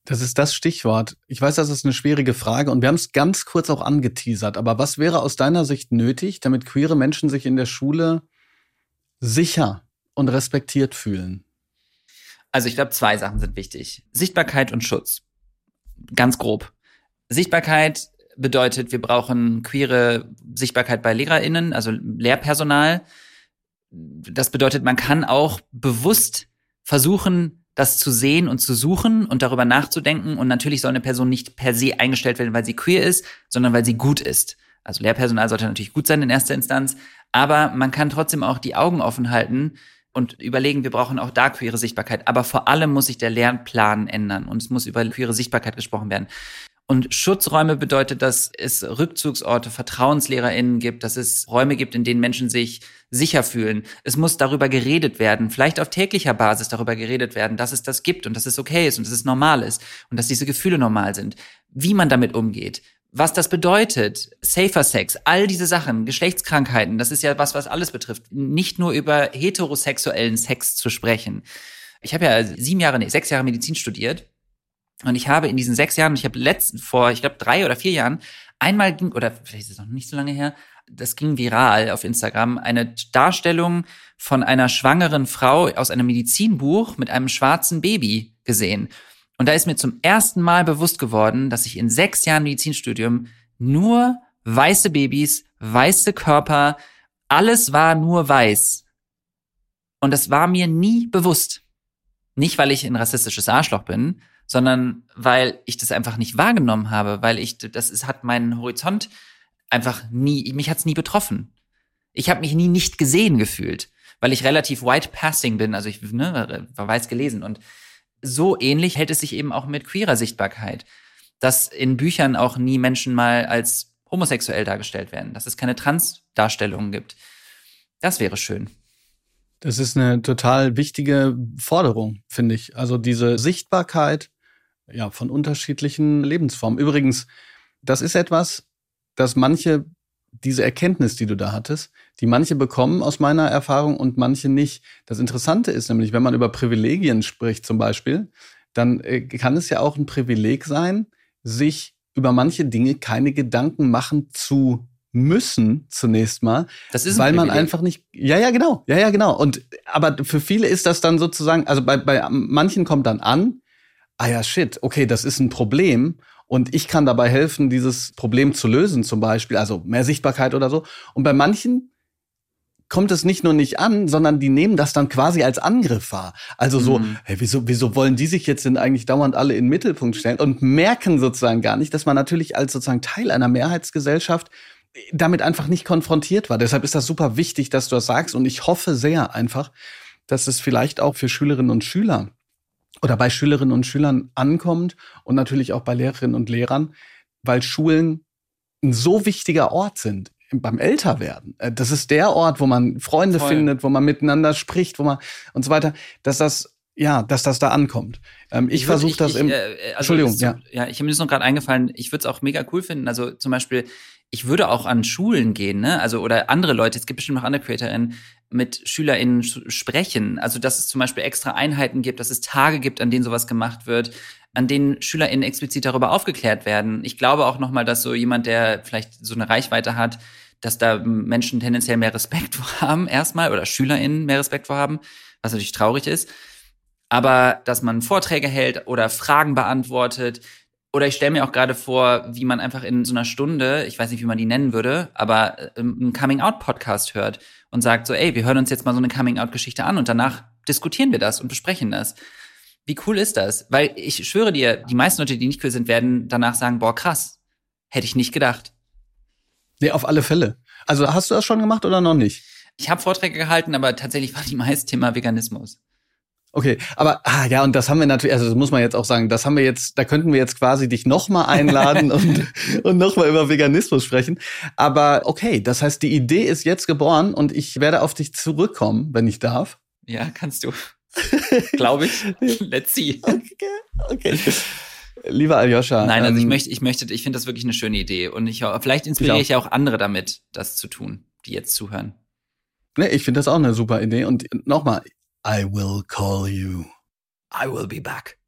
Das ist das Stichwort. Ich weiß, das ist eine schwierige Frage und wir haben es ganz kurz auch angeteasert. Aber was wäre aus deiner Sicht nötig, damit queere Menschen sich in der Schule sicher und respektiert fühlen? Also ich glaube, zwei Sachen sind wichtig. Sichtbarkeit und Schutz. Ganz grob. Sichtbarkeit bedeutet, wir brauchen queere Sichtbarkeit bei LehrerInnen, also Lehrpersonal. Das bedeutet, man kann auch bewusst versuchen, das zu sehen und zu suchen und darüber nachzudenken. Und natürlich soll eine Person nicht per se eingestellt werden, weil sie queer ist, sondern weil sie gut ist. Also Lehrpersonal sollte natürlich gut sein in erster Instanz, aber man kann trotzdem auch die Augen offen halten und überlegen, wir brauchen auch da queere Sichtbarkeit. Aber vor allem muss sich der Lernplan ändern und es muss über queere Sichtbarkeit gesprochen werden. Und Schutzräume bedeutet, dass es Rückzugsorte, VertrauenslehrerInnen gibt, dass es Räume gibt, in denen Menschen sich sicher fühlen. Es muss darüber geredet werden, vielleicht auf täglicher Basis darüber geredet werden, dass es das gibt und dass es okay ist und dass es normal ist und dass diese Gefühle normal sind. Wie man damit umgeht, was das bedeutet, safer Sex, all diese Sachen, Geschlechtskrankheiten, das ist ja was, was alles betrifft. Nicht nur über heterosexuellen Sex zu sprechen. Ich habe ja sieben Jahre, nee, sechs Jahre Medizin studiert und ich habe in diesen sechs Jahren, ich habe letzten vor, ich glaube drei oder vier Jahren, einmal ging, oder vielleicht ist es noch nicht so lange her, das ging viral auf Instagram, eine Darstellung von einer schwangeren Frau aus einem Medizinbuch mit einem schwarzen Baby gesehen. Und da ist mir zum ersten Mal bewusst geworden, dass ich in sechs Jahren Medizinstudium nur weiße Babys, weiße Körper, alles war nur weiß. Und das war mir nie bewusst. Nicht, weil ich ein rassistisches Arschloch bin, sondern weil ich das einfach nicht wahrgenommen habe, weil ich, das ist, hat meinen Horizont einfach nie, mich hat's nie betroffen. Ich habe mich nie nicht gesehen gefühlt, weil ich relativ white passing bin, also ich ne, war weiß gelesen und so ähnlich hält es sich eben auch mit queerer Sichtbarkeit, dass in Büchern auch nie Menschen mal als homosexuell dargestellt werden, dass es keine Trans-Darstellungen gibt. Das wäre schön. Das ist eine total wichtige Forderung, finde ich. Also diese Sichtbarkeit ja, von unterschiedlichen Lebensformen. Übrigens, das ist etwas, das manche diese Erkenntnis, die du da hattest, die manche bekommen aus meiner Erfahrung und manche nicht. Das Interessante ist nämlich, wenn man über Privilegien spricht zum Beispiel, dann äh, kann es ja auch ein Privileg sein, sich über manche Dinge keine Gedanken machen zu müssen zunächst mal, das ist weil man einfach nicht ja ja genau ja ja genau und aber für viele ist das dann sozusagen also bei bei manchen kommt dann an ah ja shit okay das ist ein Problem und ich kann dabei helfen, dieses Problem zu lösen, zum Beispiel, also mehr Sichtbarkeit oder so. Und bei manchen kommt es nicht nur nicht an, sondern die nehmen das dann quasi als Angriff wahr. Also so, mhm. hey, wieso, wieso wollen die sich jetzt denn eigentlich dauernd alle in den Mittelpunkt stellen und merken sozusagen gar nicht, dass man natürlich als sozusagen Teil einer Mehrheitsgesellschaft damit einfach nicht konfrontiert war. Deshalb ist das super wichtig, dass du das sagst und ich hoffe sehr einfach, dass es vielleicht auch für Schülerinnen und Schüler oder bei Schülerinnen und Schülern ankommt und natürlich auch bei Lehrerinnen und Lehrern, weil Schulen ein so wichtiger Ort sind beim Älterwerden. Äh, das ist der Ort, wo man Freunde Voll. findet, wo man miteinander spricht, wo man und so weiter, dass das ja, dass das da ankommt. Ähm, ich, ich versuche das im. Äh, also Entschuldigung, ja. Ja, ich habe mir das noch gerade eingefallen. Ich würde es auch mega cool finden. Also zum Beispiel, ich würde auch an Schulen gehen, ne? Also oder andere Leute. Es gibt bestimmt noch andere CreatorInnen, mit SchülerInnen sprechen. Also, dass es zum Beispiel extra Einheiten gibt, dass es Tage gibt, an denen sowas gemacht wird, an denen SchülerInnen explizit darüber aufgeklärt werden. Ich glaube auch nochmal, dass so jemand, der vielleicht so eine Reichweite hat, dass da Menschen tendenziell mehr Respekt vor haben, erstmal, oder SchülerInnen mehr Respekt vor haben, was natürlich traurig ist. Aber dass man Vorträge hält oder Fragen beantwortet, oder ich stelle mir auch gerade vor, wie man einfach in so einer Stunde, ich weiß nicht, wie man die nennen würde, aber ähm, einen Coming-out-Podcast hört und sagt so, ey, wir hören uns jetzt mal so eine Coming-out-Geschichte an und danach diskutieren wir das und besprechen das. Wie cool ist das? Weil ich schwöre dir, die meisten Leute, die nicht queer sind, werden danach sagen, boah, krass. Hätte ich nicht gedacht. Nee, auf alle Fälle. Also hast du das schon gemacht oder noch nicht? Ich habe Vorträge gehalten, aber tatsächlich war die meist Thema Veganismus. Okay, aber ah, ja, und das haben wir natürlich, also das muss man jetzt auch sagen, das haben wir jetzt, da könnten wir jetzt quasi dich nochmal einladen und, und nochmal über Veganismus sprechen. Aber okay, das heißt, die Idee ist jetzt geboren und ich werde auf dich zurückkommen, wenn ich darf. Ja, kannst du. Glaube ich. Let's see. Okay, okay. Lieber Aljoscha. Nein, also ich ähm, möchte, ich möchte, ich finde das wirklich eine schöne Idee. Und ich vielleicht inspiriere ich, ich ja auch andere damit, das zu tun, die jetzt zuhören. Nee, ich finde das auch eine super Idee. Und nochmal, I will call you. I will be back.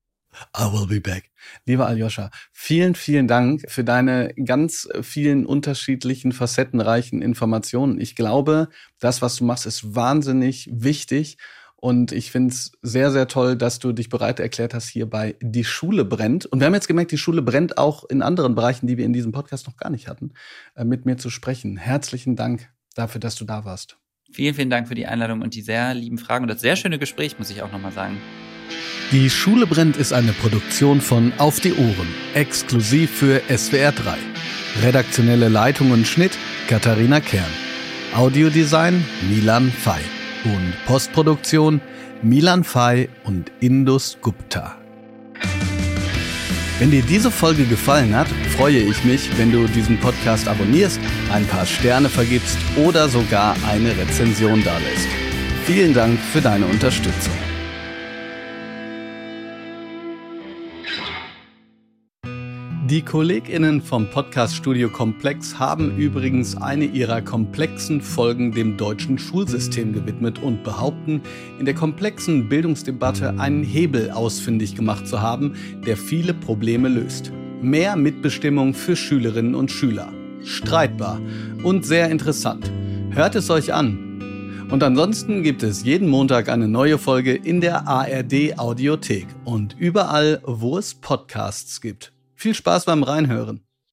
I will be back. Lieber Aljoscha, vielen, vielen Dank für deine ganz vielen unterschiedlichen, facettenreichen Informationen. Ich glaube, das, was du machst, ist wahnsinnig wichtig Und ich finde es sehr, sehr toll, dass du dich bereit erklärt hast, hier bei Die Schule brennt. Und wir haben jetzt gemerkt, die Schule brennt auch in anderen Bereichen, die wir in diesem Podcast noch gar nicht hatten, äh, mit mir zu sprechen. Herzlichen Dank dafür, dass du da warst. Vielen, vielen Dank für die Einladung und die sehr lieben Fragen und das sehr schöne Gespräch, muss ich auch nochmal sagen. Die Schule brennt ist eine Produktion von Auf die Ohren, exklusiv für SWR 3. Redaktionelle Leitung und Schnitt Katharina Kern. Audiodesign Milan Fei und Postproduktion Milan Fay und Indus Gupta. Wenn dir diese Folge gefallen hat, freue ich mich, wenn du diesen Podcast abonnierst, ein paar Sterne vergibst oder sogar eine Rezension dalässt. Vielen Dank für deine Unterstützung. Die KollegInnen vom Podcast-Studio Komplex haben übrigens eine ihrer komplexen Folgen dem deutschen Schulsystem gewidmet und behaupten, in der komplexen Bildungsdebatte einen Hebel ausfindig gemacht zu haben, der viele Probleme löst. Mehr Mitbestimmung für Schülerinnen und Schüler. Streitbar und sehr interessant. Hört es euch an. Und ansonsten gibt es jeden Montag eine neue Folge in der ARD Audiothek und überall, wo es Podcasts gibt. Viel Spaß beim Reinhören.